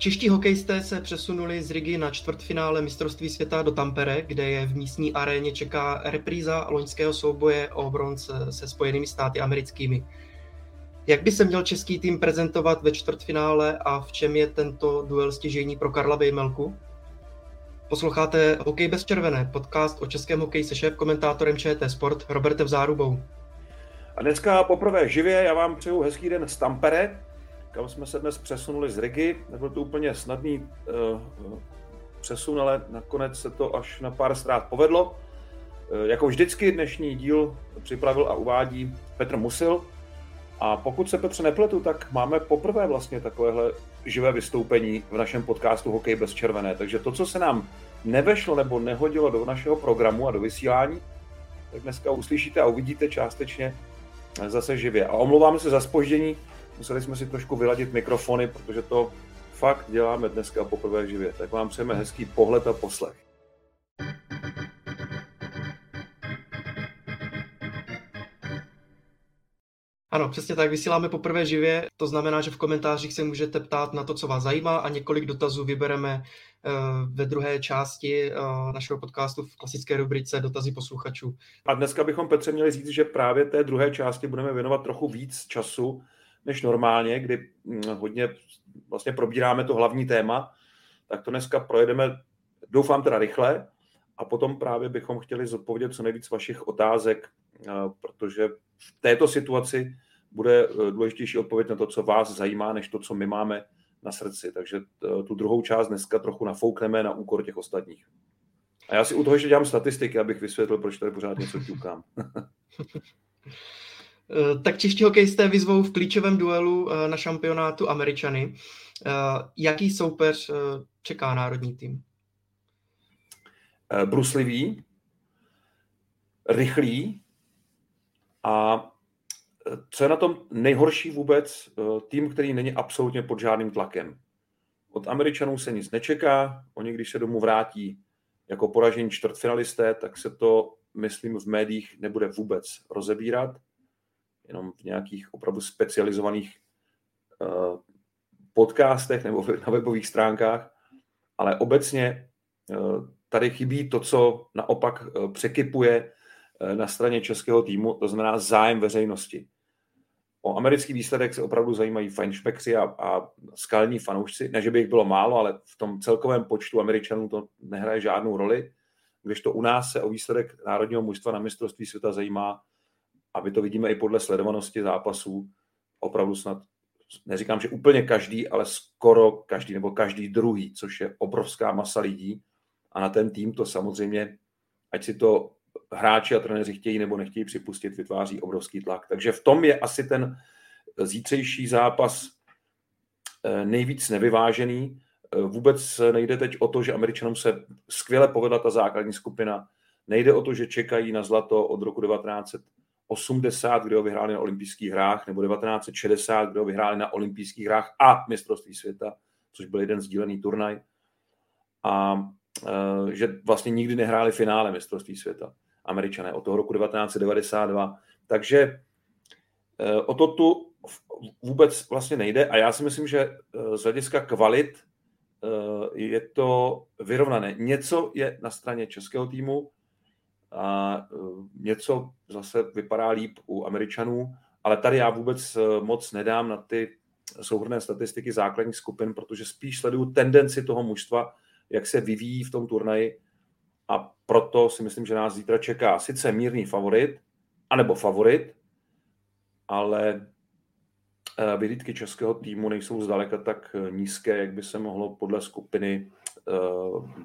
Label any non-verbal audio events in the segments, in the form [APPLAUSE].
Čeští hokejisté se přesunuli z Rigi na čtvrtfinále mistrovství světa do Tampere, kde je v místní aréně čeká repríza loňského souboje o bronz se Spojenými státy americkými. Jak by se měl český tým prezentovat ve čtvrtfinále a v čem je tento duel stěžení pro Karla Vejmelku? Posloucháte Hokej bez červené, podcast o českém hokeji se šéf komentátorem ČT Sport Robertem Zárubou. A dneska poprvé živě, já vám přeju hezký den z Tampere, kam jsme se dnes přesunuli z Rigi. Nebyl to úplně snadný uh, přesun, ale nakonec se to až na pár ztrát povedlo. Uh, jako vždycky dnešní díl připravil a uvádí Petr Musil. A pokud se Petře nepletu, tak máme poprvé vlastně takovéhle živé vystoupení v našem podcastu Hokej bez červené. Takže to, co se nám nevešlo nebo nehodilo do našeho programu a do vysílání, tak dneska uslyšíte a uvidíte částečně zase živě. A omlouváme se za spoždění, museli jsme si trošku vyladit mikrofony, protože to fakt děláme dneska poprvé živě. Tak vám přejeme hezký pohled a poslech. Ano, přesně tak, vysíláme poprvé živě, to znamená, že v komentářích se můžete ptát na to, co vás zajímá a několik dotazů vybereme eh, ve druhé části eh, našeho podcastu v klasické rubrice Dotazy posluchačů. A dneska bychom Petře měli říct, že právě té druhé části budeme věnovat trochu víc času než normálně, kdy hm, hodně vlastně probíráme to hlavní téma, tak to dneska projedeme, doufám teda rychle, a potom právě bychom chtěli zodpovědět co nejvíc vašich otázek, protože v této situaci bude eh, důležitější odpověď na to, co vás zajímá, než to, co my máme na srdci. Takže eh, tu druhou část dneska trochu nafoukneme na úkor těch ostatních. A já si u toho ještě dělám statistiky, abych vysvětlil, proč tady pořád něco ťukám. [LAUGHS] tak čeští hokejisté vyzvou v klíčovém duelu na šampionátu Američany. Jaký soupeř čeká národní tým? Bruslivý, rychlý, a co je na tom nejhorší vůbec, tým, který není absolutně pod žádným tlakem. Od Američanů se nic nečeká, oni když se domů vrátí jako poražení čtvrtfinalisté, tak se to, myslím, v médiích nebude vůbec rozebírat, jenom v nějakých opravdu specializovaných podcastech nebo [LAUGHS] na webových stránkách, ale obecně tady chybí to, co naopak překypuje na straně českého týmu, to znamená zájem veřejnosti. O americký výsledek se opravdu zajímají fajnšpekři a, a skalní fanoušci. Ne, že by jich bylo málo, ale v tom celkovém počtu Američanů to nehraje žádnou roli. Když to u nás se o výsledek národního mužstva na mistrovství světa zajímá, a my to vidíme i podle sledovanosti zápasů, opravdu snad, neříkám, že úplně každý, ale skoro každý nebo každý druhý, což je obrovská masa lidí. A na ten tým to samozřejmě, ať si to hráči a trenéři chtějí nebo nechtějí připustit, vytváří obrovský tlak. Takže v tom je asi ten zítřejší zápas eh, nejvíc nevyvážený. Eh, vůbec nejde teď o to, že Američanům se skvěle povedla ta základní skupina. Nejde o to, že čekají na zlato od roku 1980, kdy ho vyhráli na olympijských hrách, nebo 1960, kdy ho vyhráli na olympijských hrách a mistrovství světa, což byl jeden sdílený turnaj. A eh, že vlastně nikdy nehráli finále mistrovství světa američané od toho roku 1992. Takže eh, o to tu vůbec vlastně nejde a já si myslím, že eh, z hlediska kvalit eh, je to vyrovnané. Něco je na straně českého týmu a něco zase vypadá líp u Američanů, ale tady já vůbec moc nedám na ty souhrné statistiky základních skupin, protože spíš sleduju tendenci toho mužstva, jak se vyvíjí v tom turnaji a proto si myslím, že nás zítra čeká sice mírný favorit, anebo favorit, ale eh, vyhlídky českého týmu nejsou zdaleka tak eh, nízké, jak by se mohlo podle skupiny eh,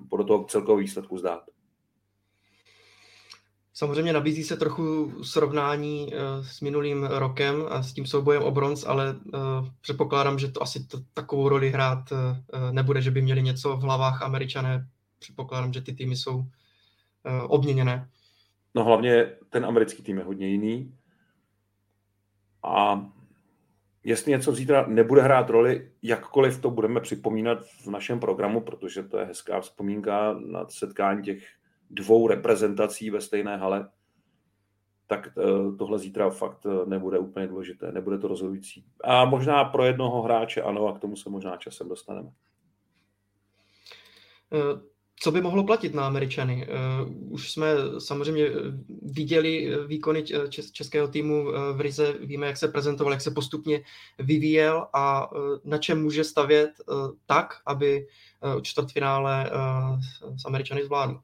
podle toho celkového výsledku zdát. Samozřejmě nabízí se trochu srovnání s minulým rokem a s tím soubojem o bronz, ale předpokládám, že to asi to, takovou roli hrát nebude, že by měli něco v hlavách američané. Předpokládám, že ty týmy jsou obměněné. No hlavně ten americký tým je hodně jiný. A jestli něco zítra nebude hrát roli, jakkoliv to budeme připomínat v našem programu, protože to je hezká vzpomínka na setkání těch dvou reprezentací ve stejné hale, tak eh, tohle zítra fakt eh, nebude úplně důležité, nebude to rozhodující. A možná pro jednoho hráče ano, a k tomu se možná časem dostaneme. Eh, co by mohlo platit na Američany? Už jsme samozřejmě viděli výkony českého týmu v Rize, víme, jak se prezentoval, jak se postupně vyvíjel a na čem může stavět tak, aby čtvrtfinále s Američany zvládl.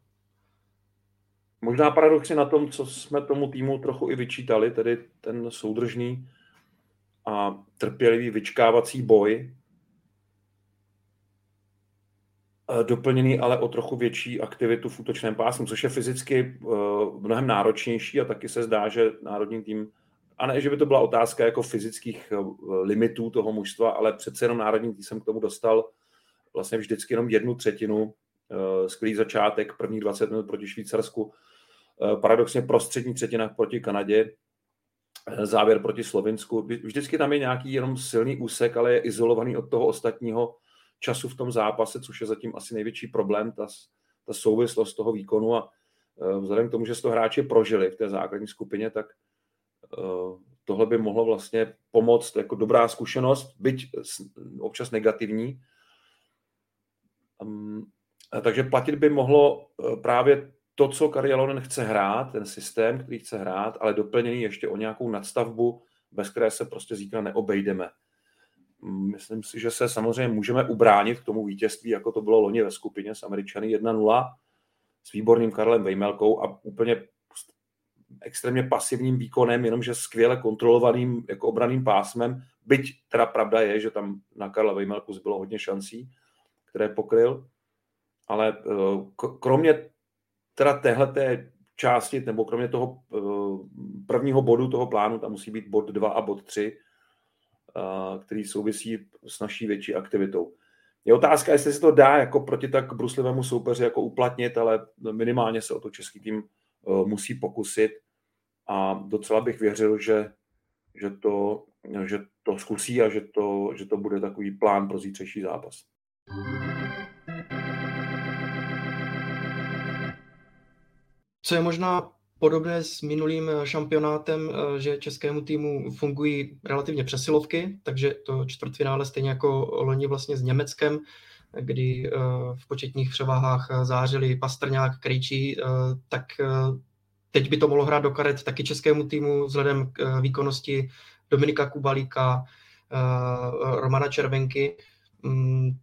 Možná paradoxně na tom, co jsme tomu týmu trochu i vyčítali, tedy ten soudržný a trpělivý vyčkávací boj, doplněný ale o trochu větší aktivitu v útočném pásmu, což je fyzicky eh, mnohem náročnější a taky se zdá, že národní tým, a ne, že by to byla otázka jako fyzických eh, limitů toho mužstva, ale přece jenom národní tým jsem k tomu dostal vlastně vždycky jenom jednu třetinu, eh, skvělý začátek, první 20 minut proti Švýcarsku, paradoxně prostřední třetina proti Kanadě, závěr proti Slovinsku. Vždycky tam je nějaký jenom silný úsek, ale je izolovaný od toho ostatního času v tom zápase, což je zatím asi největší problém, ta, ta souvislost toho výkonu a e, vzhledem k tomu, že se to hráči prožili v té základní skupině, tak tohle by mohlo vlastně pomoct jako dobrá zkušenost, byť občas negativní. Takže platit by mohlo právě to, co Kari chce hrát, ten systém, který chce hrát, ale doplněný ještě o nějakou nadstavbu, bez které se prostě zítra neobejdeme. Myslím si, že se samozřejmě můžeme ubránit k tomu vítězství, jako to bylo loni ve skupině s Američany 1-0 s výborným Karlem Vejmelkou a úplně extrémně pasivním výkonem, jenomže skvěle kontrolovaným jako obraným pásmem. Byť teda pravda je, že tam na Karla Vejmelku zbylo hodně šancí, které pokryl. Ale eh, kromě teda téhleté části, nebo kromě toho eh, prvního bodu toho plánu, tam musí být bod 2 a bod 3, který souvisí s naší větší aktivitou. Je otázka, jestli se to dá jako proti tak bruslivému soupeři jako uplatnit, ale minimálně se o to český tým eh, musí pokusit a docela bych věřil, že, že, to, že to zkusí a že to, že to bude takový plán pro zítřejší zápas. Co je možná podobné s minulým eh, šampionátem, eh, že českému týmu fungují relativně přesilovky, takže to čtvrtfinále stejně jako loni vlastně s Německem, kdy eh, v početních převáhách zářili Pastrňák, Krejčí, tak teď by to mohlo hrát do karet taky českému týmu vzhledem k výkonnosti Dominika Kubalíka, Romana Červenky,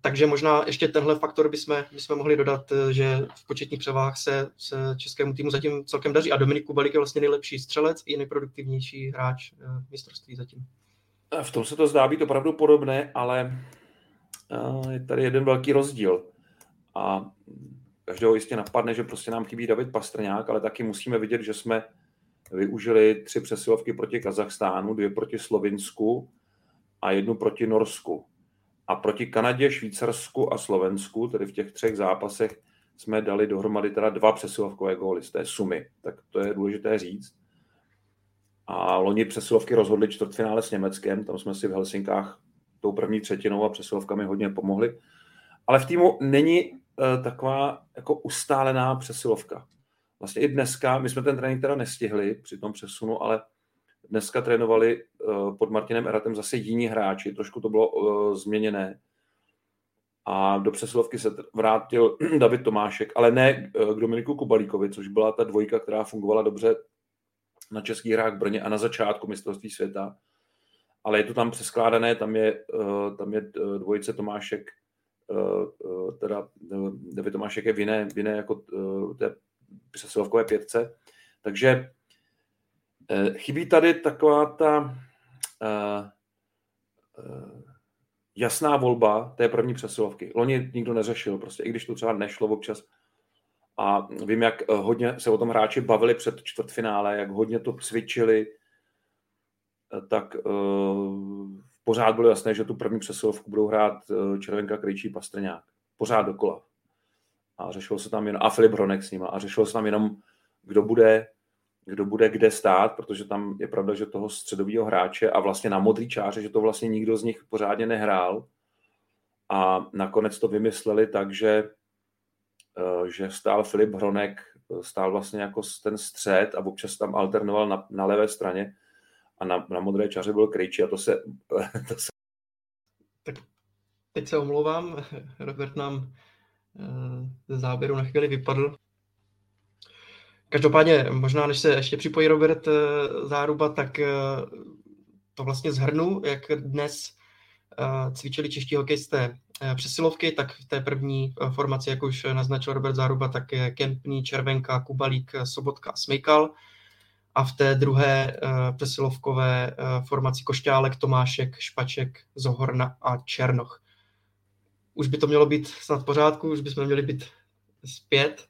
takže možná ještě tenhle faktor bychom, bychom mohli dodat, eh, že v početních převách se, se českému týmu zatím celkem daří a Dominik Kubalik je vlastně nejlepší střelec i nejproduktivnější hráč eh, mistrovství zatím. V tom se to zdá být opravdu podobné, ale eh, je tady jeden velký rozdíl. A každého jistě napadne, že prostě nám chybí David Pastrňák, ale taky musíme vidět, že jsme využili tři přesilovky proti Kazachstánu, dvě proti Slovinsku a jednu proti Norsku. A proti Kanadě, Švýcarsku a Slovensku, tedy v těch třech zápasech, jsme dali dohromady teda dva přesilovkové góly z té sumy. Tak to je důležité říct. A loni přesilovky rozhodli čtvrtfinále s Německem, tam jsme si v Helsinkách tou první třetinou a přesilovkami hodně pomohli. Ale v týmu není uh, taková jako ustálená přesilovka. Vlastně i dneska, my jsme ten trénink teda nestihli při tom přesunu, ale Dneska trénovali eh, pod Martinem Eratem zase jiní hráči, trošku to bylo uh, změněné. A do přesilovky se vrátil [CLEARS THROAT] David Tomášek, ale ne eh, k Dominiku Kubalíkovi, což byla ta dvojka, která fungovala dobře na českých hrách v Brně a na začátku mistrovství světa. Ale je to tam přeskládané, tam je, tam je dvojice Tomášek, teda David Tomášek je v jiné, v jiné jako té přesilovkové pětce. Takže Eh, chybí tady taková ta jasná volba té první přesilovky. Loni nikdo neřešil, prostě i když to třeba nešlo občas. A vím, jak eh, hodně se o tom hráči bavili před čtvrtfinále, jak hodně to cvičili, eh, tak uh, pořád bylo jasné, že tu první přesilovku budou hrát Červenka, Krejčí, Pastrňák. Pořád dokola. A řešilo se tam jenom, a Filip Hronek s nima, a řešilo se tam jenom, kdo bude, kdo bude kde stát, protože tam je pravda, že toho středového hráče a vlastně na modrý čáře, že to vlastně nikdo z nich pořádně nehrál. A nakonec to vymysleli tak, že Eh, že stál Filip Hronek, stál vlastně jako ten střed a občas tam alternoval na, na levé straně a na, na modré čaře byl Krejčí a to se, [LAUGHS] to se... Tak teď se omlouvám, Robert nám eh, ze záběru na chvíli vypadl. Každopádně, možná než se ještě připojí Robert Záruba, tak to vlastně zhrnu, jak dnes cvičili čeští hokejisté Eh, přesilovky, tak v té první eh, formaci, jak už naznačil Robert Záruba, tak je Kempný, Červenka, Kubalík, Sobotka, Smejkal. A v té druhé eh, přesilovkové formaci Košťálek, Tomášek, Špaček, Zohorna a Černoch. Už by to mělo být snad v pořádku, už bychom měli být zpět.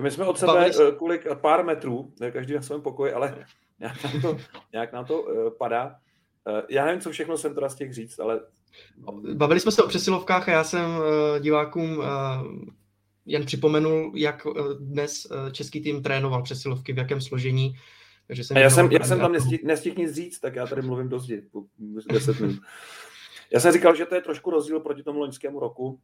My jsme od sebe kolik pár metrů, každý na svém pokoji, ale [LAUGHS] nějak nám to, nějak nám to padá. Já nevím, co všechno jsem teda z těch říct, ale Bavili jsme se o přesilovkách a já jsem eh, divákům eh, jen připomenul, jak eh, dnes český tým trénoval přesilovky, v jakém složení. Takže jsem já, jsem, já jsem tam nestihl, nestihl nic říct, tak já tady mluvím dost 10 minut. Já jsem říkal, že to je trošku rozdíl proti tomu loňskému roku,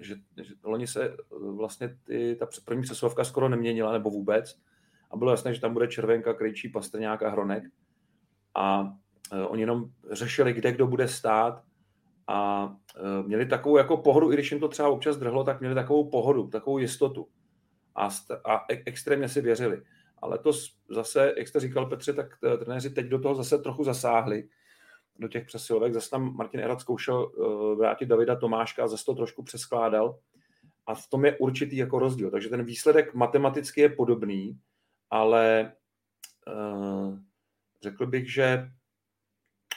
že, že loni se vlastně ty, ta první přesilovka skoro neměnila, nebo vůbec. A bylo jasné, že tam bude Červenka, Krejčí, Pastrňák a Hronek. A Eh, oni jenom řešili, kde kdo bude stát a eh, měli takovou jako pohodu, i když jim to třeba občas drhlo, tak měli takovou pohodu, takovou jistotu a, a e- extrémně si věřili. Ale to zase, jak jste říkal Petře, tak trenéři teď do toho zase trochu zasáhli, do těch přesilovek. Zase tam Martin Erat zkoušel eh, vrátit Davida Tomáška a zase to trošku přeskládal. A v tom je určitý jako rozdíl. Takže ten výsledek matematicky je podobný, ale uh, řekl bych, že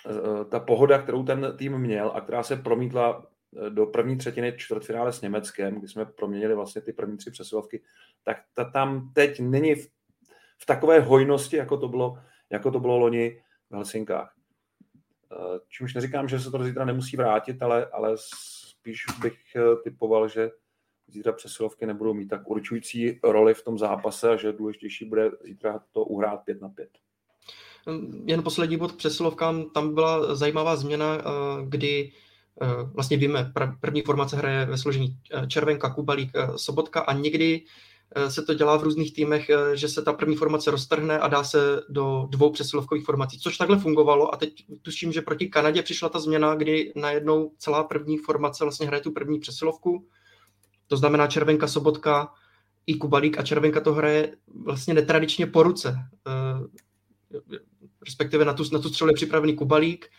Eh, ta pohoda, kterou ten tým měl a která se promítla eh, do první třetiny čtvrtfinále s Německem, kdy jsme proměnili vlastně ty první tři přesilovky, tak ta tam teď není v, v takové hojnosti, jako to bylo, jako to bylo loni v Helsinkách. Eh, čímž neříkám, že se to zítra nemusí vrátit, ale, ale spíš bych typoval, že zítra přesilovky nebudou mít tak určující roli v tom zápase a že důležitější bude zítra to uhrát 5 na 5. Jen poslední bod k přesilovkám, tam byla zajímavá změna, eh, kdy eh, vlastně víme, první formace hraje ve složení eh, Červenka, Kubalík, Sobotka a někdy se to dělá v různých týmech, že se ta první formace roztrhne a dá se do dvou přesilovkových formací, což takhle fungovalo. A teď tuším, že proti Kanadě přišla ta změna, kdy najednou celá první formace vlastně hraje tu první přesilovku, to znamená Červenka, Sobotka i Kubalík a Červenka to hraje vlastně netradičně po ruce. Respektive na tu, na tu střelu je připravený Kubalík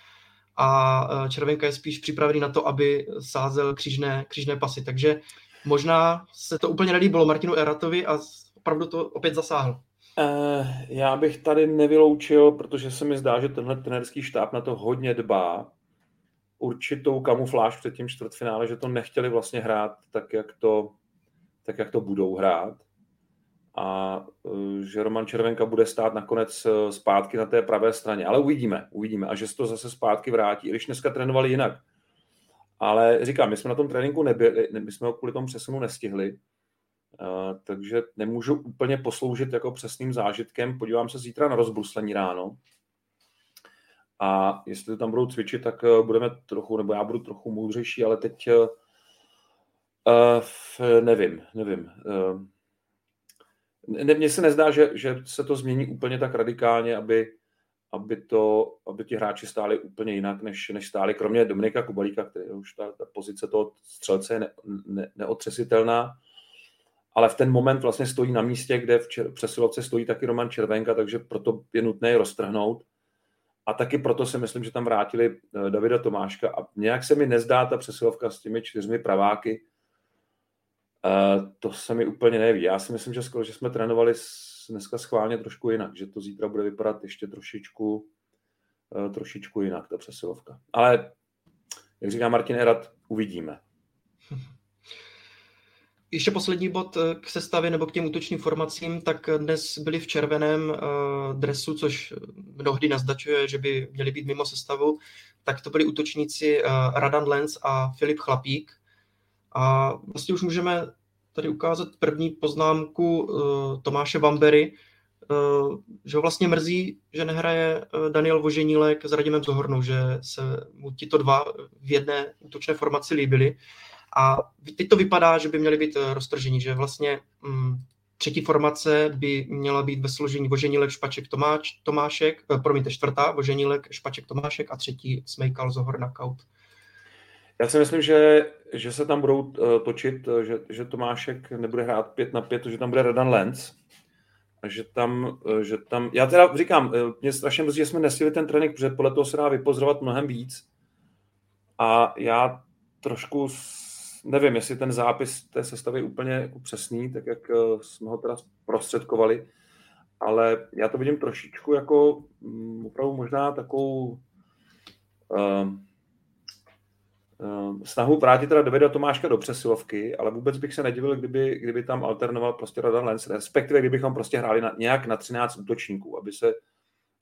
a Červenka je spíš připravený na to, aby sázel křížné, křížné pasy. Takže možná se to úplně nelíbilo Martinu Eratovi a opravdu to opět zasáhl. Uh, já bych tady nevyloučil, protože se mi zdá, že tenhle trenerský štáb na to hodně dbá, určitou kamufláž před tím čtvrtfinále, že to nechtěli vlastně hrát tak, jak to, tak, jak to budou hrát a e, že Roman Červenka bude stát nakonec e, zpátky na té pravé straně. Ale uvidíme, uvidíme. A že se to zase zpátky vrátí, i když dneska trénovali jinak. Ale říkám, my jsme na tom tréninku nebyli, my jsme ho kvůli tomu přesunu nestihli, takže nemůžu úplně posloužit jako přesným zážitkem. Podívám se zítra na rozbruslení ráno. A jestli tam budou cvičit, tak budeme trochu, nebo já budu trochu moudřejší, ale teď uh, nevím, nevím. Uh, ne, mně se nezdá, že, že se to změní úplně tak radikálně, aby, aby, to, aby ti hráči stáli úplně jinak, než, než stáli, kromě Dominika Kubalíka, který už ta, ta pozice toho střelce je ne, ne, neotřesitelná, ale v ten moment vlastně stojí na místě, kde v čer, přesilovce stojí taky Roman Červenka, takže proto je nutné je roztrhnout. A taky proto si myslím, že tam vrátili eh, Davida Tomáška a nějak se mi nezdá ta přesilovka s těmi čtyřmi praváky, Uh, to se mi úplně neví. Já si myslím, že skoro, že jsme trénovali dneska schválně trošku jinak, že to zítra bude vypadat ještě trošičku, uh, trošičku jinak, ta přesilovka. Ale, jak říká Martin Erat, uvidíme. [LAUGHS] ještě poslední bod eh, k sestavě nebo k těm útočným formacím, tak dnes byli v červeném uh, dresu, což mnohdy naznačuje, že by měli být mimo sestavu, tak to byli útočníci Radan Lenz a Filip Chlapík. A vlastně už můžeme tady ukázat první poznámku uh, Tomáše Bambery, uh, že ho vlastně mrzí, že nehraje Daniel Voženílek s Radimem Zohornou, že se mu tito dva v jedné útočné formaci líbili. A teď to vypadá, že by měly být eh, roztržení, že vlastně mm, třetí formace by měla být ve složení Voženílek, Špaček, Tomáč, Tomášek, eh, promiňte, čtvrtá, Voženílek, Špaček, Tomášek a třetí Smejkal, Zohor, Kaut. Já si myslím, že, že se tam budou uh, točit, že, že Tomášek nebude hrát 5 na 5, že tam bude Radan Lenz. Že tam, že tam, já teda říkám, mě strašně mrzí, že jsme nesili ten trénink, protože podle toho se dá vypozorovat mnohem víc. A já trošku nevím, jestli ten zápis té sestavy je úplně jako přesný, tak jak eh, jsme ho teda prostředkovali, ale já to vidím trošičku jako mm, opravdu možná takovou snahu vrátit teda Davida Tomáška do přesilovky, ale vůbec bych se nedivil, kdyby, kdyby tam alternoval prostě Radan Lenz, respektive kdybychom prostě hráli na, nějak na 13 útočníků, aby se,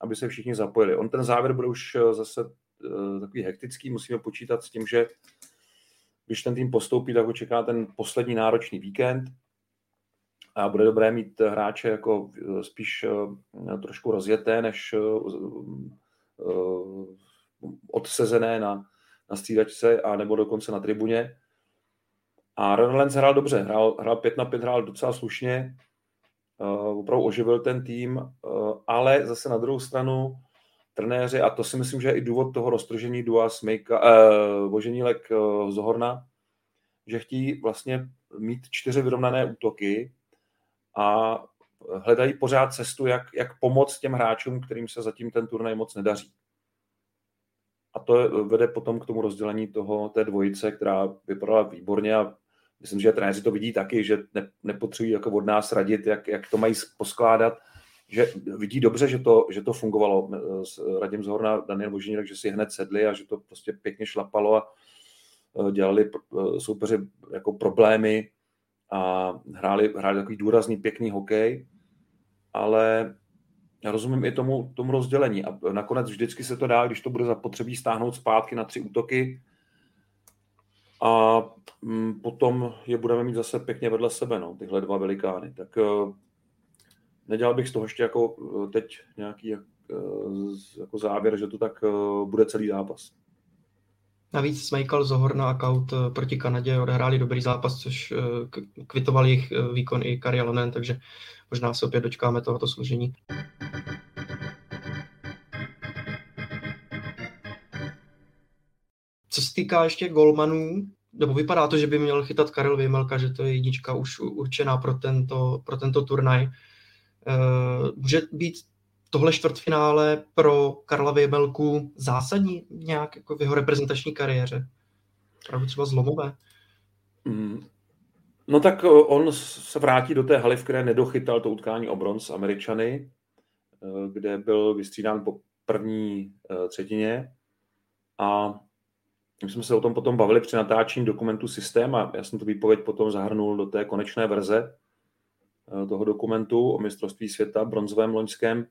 aby se všichni zapojili. On ten závěr bude už zase uh, takový hektický, musíme počítat s tím, že když ten tým postoupí, tak ho čeká ten poslední náročný víkend a bude dobré mít hráče jako eh, spíš eh, trošku rozjeté, než eh, odsezené na, na střídačce a nebo dokonce na tribuně. A Reynolds hrál dobře, hrál, hrál 5 na 5, hrál docela slušně, uh, opravdu oživil ten tým, uh, ale zase na druhou stranu trenéři, a to si myslím, že je i důvod toho roztržení Dua Smejka, eh, Boženílek eh, Zohorna, že chtějí vlastně mít čtyři vyrovnané útoky a hledají pořád cestu, jak, jak pomoct těm hráčům, kterým se zatím ten turnaj moc nedaří. A to vede potom k tomu rozdělení toho, té dvojice, která vypadala výborně a myslím, že trenéři to vidí taky, že ne, nepotřebují jako od nás radit, jak, jak to mají poskládat, že vidí dobře, že to, že to fungovalo eh, s Radim Zhorna, Daniel Božínek, že si hned sedli a že to prostě pěkně šlapalo a eh, dělali eh, soupeři jako problémy a hráli, hráli takový důrazný, pěkný hokej, ale rozumím i tomu, tomu rozdělení a nakonec vždycky se to dá, když to bude zapotřebí stáhnout zpátky na tři útoky a mm, potom je budeme mít zase pěkně vedle sebe, no, tyhle dva velikány. Tak nedělal bych z toho ještě jako eh, teď nějaký eh, jako závěr, že to tak eh, bude celý zápas. Navíc Smejkal, Zohorna a Kaut proti Kanadě odehráli dobrý zápas, což kvitoval jejich výkon i Kari takže možná se opět dočkáme tohoto složení. Týká ještě golmanů, nebo vypadá to, že by měl chytat Karel Vymelka, že to je jednička už určená pro tento, pro tento turnaj. Eh, může být tohle čtvrtfinále pro Karla Věmelku zásadní nějak jako v jeho reprezentační kariéře? Pravdu třeba zlomové? Mm. No tak eh, on se vrátí do té haly, v které nedochytal to utkání o bronz Američany, eh, kde byl vystřídán po první třetině a my jsme se o tom potom bavili při natáčení dokumentu Systém a já jsem tu výpověď potom zahrnul do té konečné verze, Eh, toho dokumentu o mistrovství světa bronzovém loňském,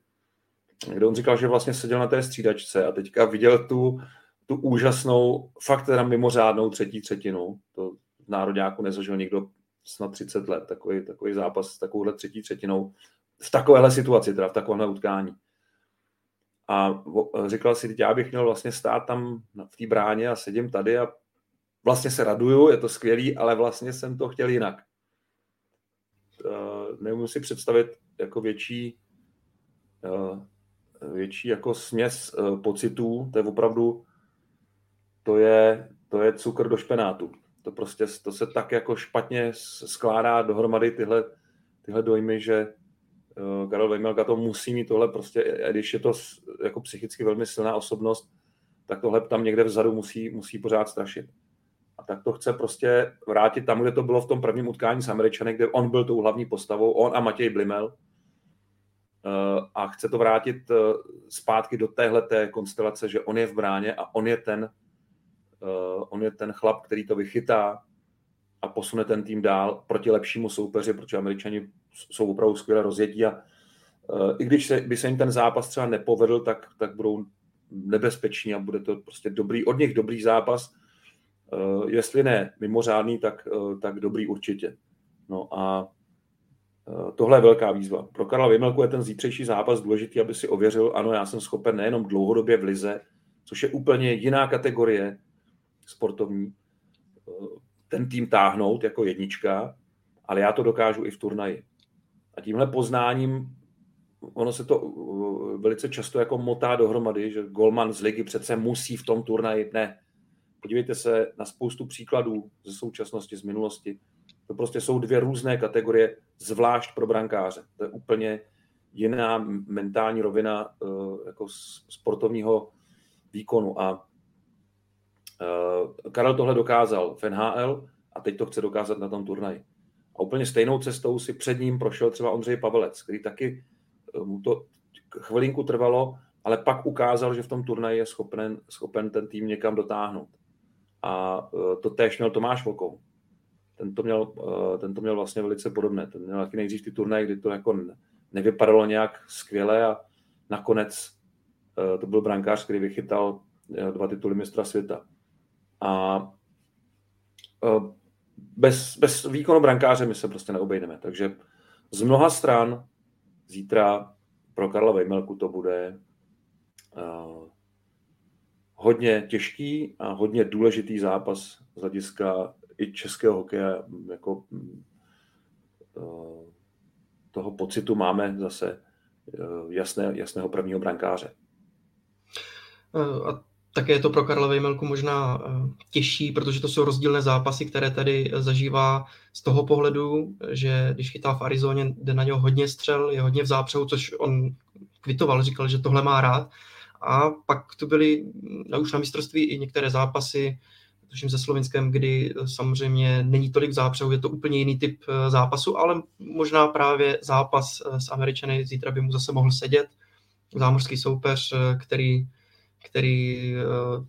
kde on říkal, že vlastně seděl na té střídačce a teďka viděl tu, tu úžasnou, fakt teda mimořádnou třetí třetinu. To v národňáku nezažil nikdo snad 30 let, takový, takový zápas s takovouhle třetí třetinou. V takovéhle situaci, teda v takovéhle utkání. A říkal si, já bych měl vlastně stát tam v té bráně a sedím tady a vlastně se raduju, je to skvělý, ale vlastně jsem to chtěl jinak. Uh, nemůžu si představit jako větší, uh, větší jako směs pocitů, to je opravdu, to je, to je cukr do špenátu. To prostě, to se tak jako špatně skládá dohromady tyhle, tyhle dojmy, že Karel Vejmelka to musí mít tohle prostě, když je to jako psychicky velmi silná osobnost, tak tohle tam někde vzadu musí, musí pořád strašit tak to chce prostě vrátit tam, kde to bylo v tom prvním utkání s Američany, kde on byl tou hlavní postavou, on a Matěj Blimel. Eh, a chce to vrátit eh, zpátky do téhle té konstelace, že on je v bráně a on je ten, eh, on je ten chlap, který to vychytá a posune ten tým dál proti lepšímu soupeři, protože američani jsou opravdu skvěle rozjetí a i když se, by se jim ten zápas třeba nepovedl, tak, tak budou nebezpeční a bude to prostě dobrý, od nich dobrý zápas. Uh, jestli ne mimořádný, tak, uh, tak dobrý určitě. No a tohle je velká výzva. Pro Karla Vymelku je ten zítřejší zápas důležitý, aby si ověřil, ano, já jsem schopen nejenom dlouhodobě v lize, což je úplně jiná kategorie sportovní, ten tým táhnout jako jednička, ale já to dokážu i v turnaji. A tímhle poznáním ono se to uh, velice často jako motá dohromady, že golman z ligy přece musí v tom turnaji. Ne. Podívejte se na spoustu příkladů ze současnosti, z minulosti. To prostě jsou dvě různé kategorie, zvlášť pro brankáře. To je úplně jiná mentální rovina uh, jako sportovního výkonu. A Karel tohle dokázal v NHL a teď to chce dokázat na tom turnaji. A úplně stejnou cestou si před ním prošel třeba Ondřej Pavelec, který taky mu to chvilinku trvalo, ale pak ukázal, že v tom turnaji je schopen, schopen ten tým někam dotáhnout. A e, to též měl Tomáš Vokou. Ten to měl, ten to měl vlastně velice podobné. Ten měl taky nejdřív ty turnaje, kdy to jako nevypadalo nějak skvěle a nakonec to byl brankář, který vychytal dva tituly mistra světa. A bez, bez výkonu brankáře my se prostě neobejdeme. Takže z mnoha stran Zítra pro Karla Vejmelku to bude uh, hodně těžký a hodně důležitý zápas z hlediska i českého hokeje. Jako, uh, toho pocitu máme zase jasné, jasného prvního brankáře. A také je to pro Karla Vejmelku možná eh, těžší, protože to jsou rozdílné zápasy, které tady zažívá z toho pohledu, že když chytá v Arizoně, jde na něho hodně střel, je hodně v zápřehu, což on kvitoval, říkal, že tohle má rád. A pak to byly už na mistrovství i některé zápasy, tuším se Slovinskem, kdy samozřejmě není tolik zápřehu, je to úplně jiný typ eh, zápasu, ale možná právě zápas eh, s Američany zítra by mu zase mohl sedět. Zámořský soupeř, který který eh,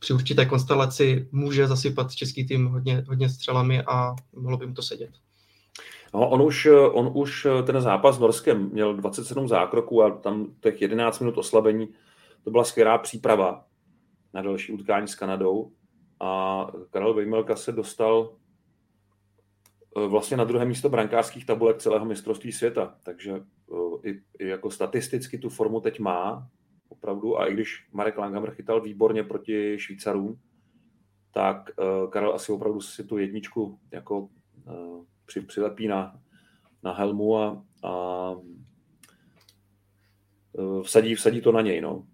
při určité konstelaci může zasypat český tým hodně, hodně střelami a mohlo by mu to sedět. No, on, už, on už ten zápas s Norskem měl 27 zákroků a tam těch 11 minut oslabení. To byla skvělá příprava na další utkání s Kanadou. A Karel Vejmelka se dostal eh, vlastně na druhé místo brankářských tabulek celého mistrovství světa. Takže eh, i, i jako statisticky tu formu teď má opravdu. A i když Marek Langhammer chytal výborně proti Švýcarům, tak uh, Karel asi opravdu si tu jedničku jako uh, při, přilepí na, na helmu a, a uh, vsadí, vsadí to na něj. No.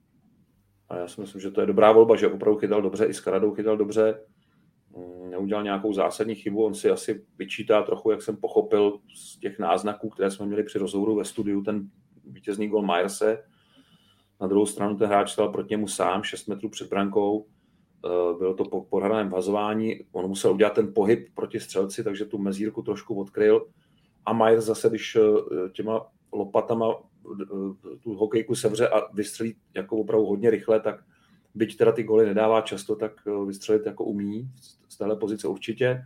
A já si myslím, že to je dobrá volba, že opravdu chytal dobře, i s Kanadou chytal dobře, um, neudělal nějakou zásadní chybu, on si asi vyčítá trochu, jak jsem pochopil z těch náznaků, které jsme měli při rozhovoru ve studiu, ten vítězný gol Myerse, na druhou stranu ten hráč stal proti němu sám 6 metrů před brankou. Eh, bylo to po podhraném vazování. On musel udělat ten pohyb proti střelci, takže tu mezírku trošku odkryl. A Majer zase, když eh, těma lopatama eh, tu hokejku sevře a vystřelí jako opravdu hodně rychle, tak byť teda ty goly nedává často, tak vystřelit jako umí z téhle pozice určitě.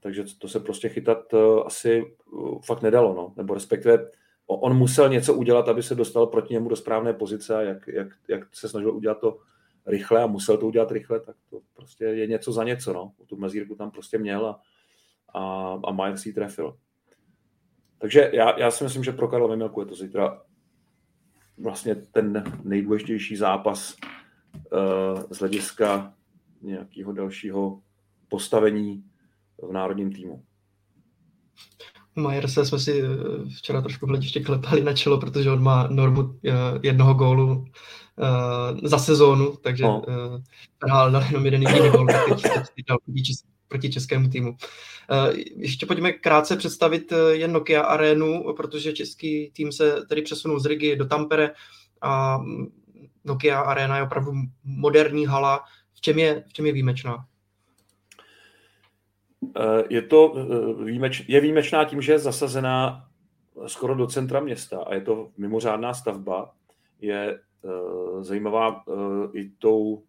Takže to se prostě chytat asi fakt nedalo, no. nebo respektive on musel něco udělat, aby se dostal proti němu do správné pozice a jak, jak, jak se snažil udělat to rychle a musel to udělat rychle, tak to prostě je něco za něco. No. Tu mezírku tam prostě měl a, a, a Majer si ji trefil. Takže já, já si myslím, že pro Karla Vimilku je to zítra vlastně ten nejdůležitější zápas uh, z hlediska nějakého dalšího postavení v národním týmu. Majerse jsme si eh, včera trošku v hlediště klepali na čelo, protože on má normu eh, jednoho gólu eh, za sezónu, takže no. hrál dal jenom jeden jediný gól, teď dal proti českému týmu. Ještě pojďme krátce představit jen Nokia Arenu, protože český tým se tedy přesunul z Rigi do Tampere a mm, Nokia Arena je opravdu moderní hala. V čem je, v čem je výjimečná? Eh, je to eh, výjimeč, je výjimečná tím, že je zasazená skoro do centra města a je to mimořádná stavba. Je zajímavá i tou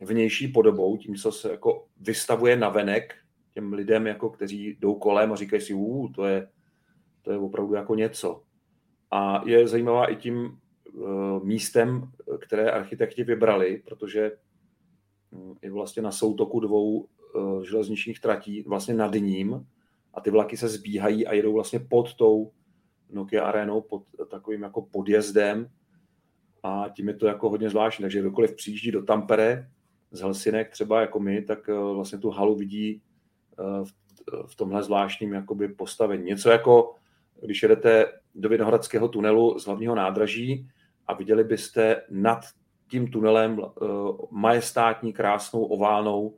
vnější podobou, tím, co se jako vystavuje na venek těm lidem, jako kteří jdou kolem a říkají si, uh, to je, to je opravdu jako něco. A je zajímavá i tím místem, které architekti vybrali, protože um, je vlastně na soutoku dvou železničních tratí, vlastně nad ním, a ty vlaky se zbíhají a jedou vlastně pod tou Nokia arenou, pod takovým jako podjezdem a tím je to jako hodně zvláštní. Takže kdokoliv přijíždí do Tampere z Helsinek třeba jako my, tak vlastně tu halu vidí v tomhle zvláštním jakoby postavení. Něco jako, když jedete do Vinohradského tunelu z hlavního nádraží a viděli byste nad tím tunelem majestátní, krásnou, oválnou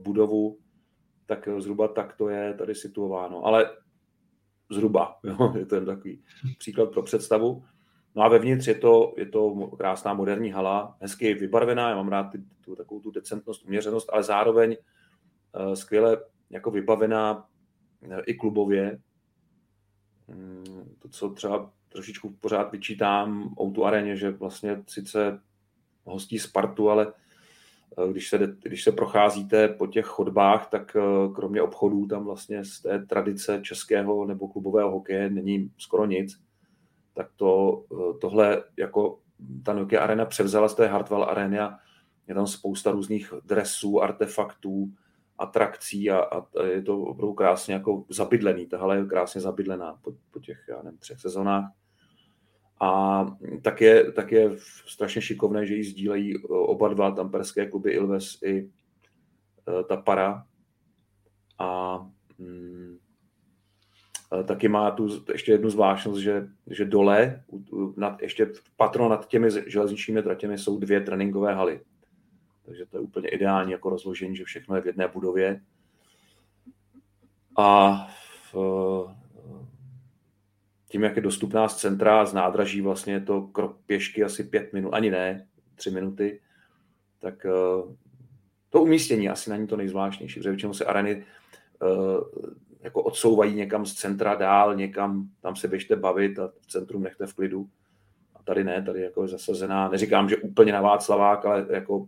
budovu, tak zhruba tak to je tady situováno. Ale zhruba, [LAUGHS] jo, je to jen takový příklad pro představu. No a vevnitř je to, je to krásná moderní hala, hezky vybarvená, já mám rád ty, tu, takovou tu decentnost, uměřenost, ale zároveň uh, skvěle jako vybavená uh, i klubově. Um, to, co třeba trošičku pořád vyčítám Outu aréně, že vlastně sice hostí Spartu, ale když se, když se procházíte po těch chodbách, tak kromě obchodů tam vlastně z té tradice českého nebo klubového hokeje není skoro nic tak to, tohle jako ta Nokia Arena převzala z té Hartwell Areny a je tam spousta různých dresů, artefaktů, atrakcí a, a je to opravdu krásně jako zabydlený. Ta hala je krásně zabydlená po, po těch, já nevím, třech sezónách. A tak je, tak je strašně šikovné, že ji sdílejí oba dva tamperské kluby Ilves i e, ta para. A mm, taky má tu ještě jednu zvláštnost, že, že dole, nad, ještě patro nad těmi železničními tratěmi jsou dvě tréninkové haly. Takže to je úplně ideální jako rozložení, že všechno je v jedné budově. A tím, jak je dostupná z centra, z nádraží, vlastně je to krok pěšky asi pět minut, ani ne, tři minuty, tak eh, to umístění asi není to nejzvláštnější, protože většinou se areny eh, jako odsouvají někam z centra dál, někam, tam se běžte bavit a v centrum nechte v klidu. A tady ne, tady jako je zasazená, neříkám, že úplně na Václavák, ale jako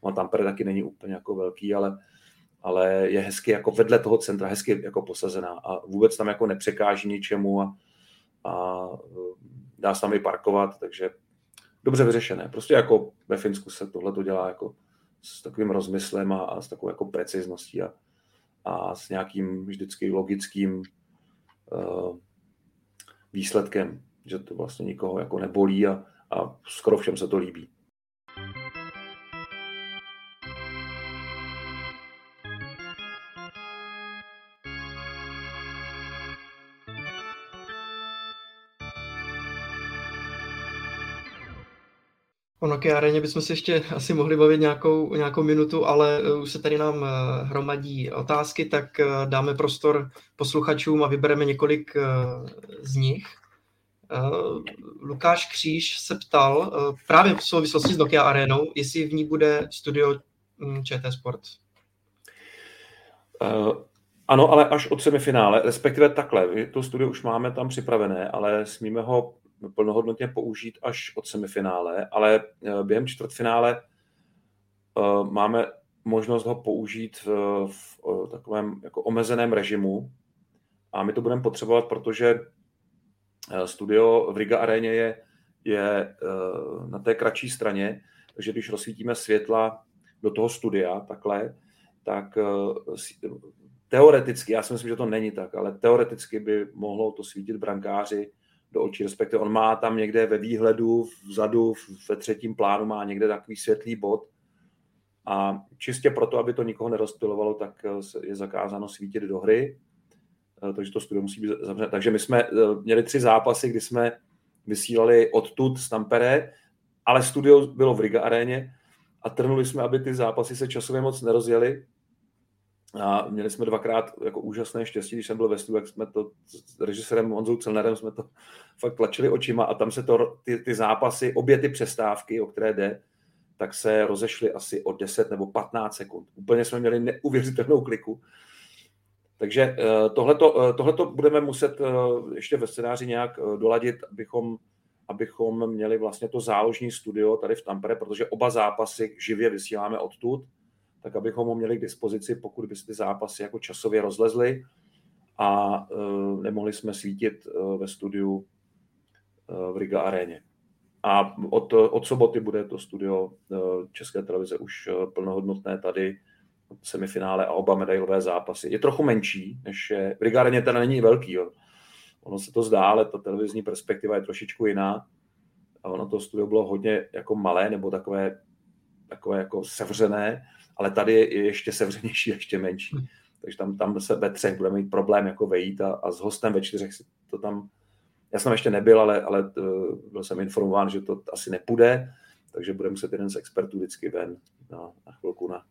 on Tampere taky není úplně jako velký, ale, ale je hezky jako vedle toho centra, hezky jako posazená a vůbec tam jako nepřekáží ničemu a, a dá se tam i parkovat, takže dobře vyřešené. Prostě jako ve Finsku se tohle to dělá jako s takovým rozmyslem a, a s takovou jako precizností a, a s nějakým vždycky logickým uh, výsledkem, že to vlastně nikoho jako nebolí a, a skoro všem se to líbí. O Nokia aréně bychom se ještě asi mohli bavit nějakou, nějakou minutu, ale eh, už se tady nám eh, hromadí otázky, tak eh, dáme prostor posluchačům a vybereme několik z nich. Lukáš Kříž se ptal právě v souvislosti s Nokia arénou, jestli v ní bude studio hm, ČT Sport. Ano, ale až od semifinále, respektive takhle. To studio už máme tam připravené, ale smíme ho plnohodnotně použít až od semifinále, ale eh, během čtvrtfinále eh, máme možnost ho použít v, v takovém jako omezeném režimu. A my to budeme potřebovat, protože eh, studio v Riga aréně je, je na té kratší straně, takže když rozsvítíme světla do toho studia takhle, tak teoreticky, já si myslím, že to není tak, ale teoreticky by mohlo to svítit brankáři do očí, respektive on má tam někde ve výhledu, vzadu, ve třetím plánu má někde takový světlý bod a čistě proto, aby to nikoho nerozptilovalo, tak eh, je zakázáno svítit do hry, eh, takže to studio musí být zavřené. Takže my jsme eh, měli tři zápasy, kdy jsme vysílali odtud z Tampere, ale studio bylo v Riga aréně a trnuli jsme, aby ty zápasy se časově moc nerozjeli, a měli jsme dvakrát jako úžasné štěstí, když jsem byl ve studiu, jak jsme to s režisérem Honzou Celnerem jsme to [LAUGHS] fakt tlačili očima a tam se to, ty, ty zápasy, obě ty přestávky, o které jde, tak se rozešly asi o 10 nebo 15 sekund. Úplně jsme měli neuvěřitelnou kliku. Takže eh, tohleto, eh, tohleto budeme muset eh, ještě ve scénáři nějak doladit, abychom, abychom měli vlastně to záložní studio tady v Tampere, protože oba zápasy živě vysíláme odtud tak abychom ho měli k dispozici, pokud by se ty zápasy jako časově rozlezly a nemohli jsme svítit ve studiu v Riga aréně. A od, od soboty bude to studio České televize už plnohodnotné tady semifinále a oba medailové zápasy. Je trochu menší, než je... V Riga teda není velký, jo. Ono se to zdá, ale ta televizní perspektiva je trošičku jiná. A ono to studio bylo hodně jako malé, nebo takové, takové jako sevřené, ale tady je ještě sevřenější, ještě menší. Hmm. Takže tam, tam se ve třech budeme mít problém jako vejít a, a s hostem ve čtyřech si to tam... Já jsem ještě nebyl, ale, ale uh, byl jsem informován, že to asi nepůjde, takže budeme muset jeden z expertů vždycky ven na, na chvilku na,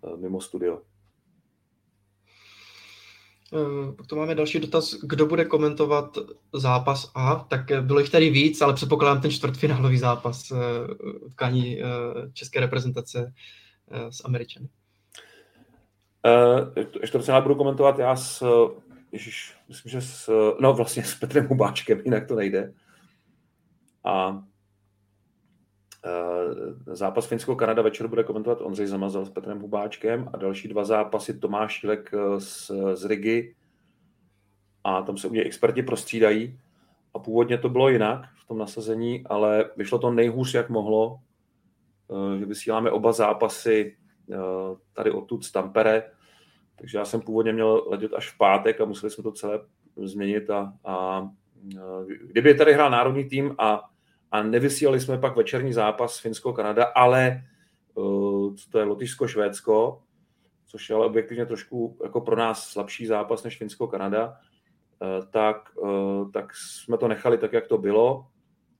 uh, mimo studio. Eh, pak to máme další dotaz, kdo bude komentovat zápas A, tak bylo jich tady víc, ale předpokládám ten čtvrtfinálový zápas utkání české reprezentace s Američany. Ještě to budu komentovat já s, ježiš, myslím, že s, no vlastně s Petrem Hubáčkem, jinak to nejde. A zápas Finsko-Kanada večer bude komentovat Ondřej Zamazal s Petrem Hubáčkem a další dva zápasy Tomáš Šílek z, z Rigi a tam se u mě experti prostřídají a původně to bylo jinak v tom nasazení, ale vyšlo to nejhůř, jak mohlo, že vysíláme oba zápasy tady odtud z Tampere, takže já jsem původně měl letět až v pátek a museli jsme to celé změnit a, a kdyby tady hrál národní tým a, a nevysílali jsme pak večerní zápas Finsko-Kanada, ale uh, to je Lotyšsko-Švédsko, což je ale objektivně trošku jako pro nás slabší zápas než Finsko-Kanada, tak, tak jsme to nechali tak, jak to bylo,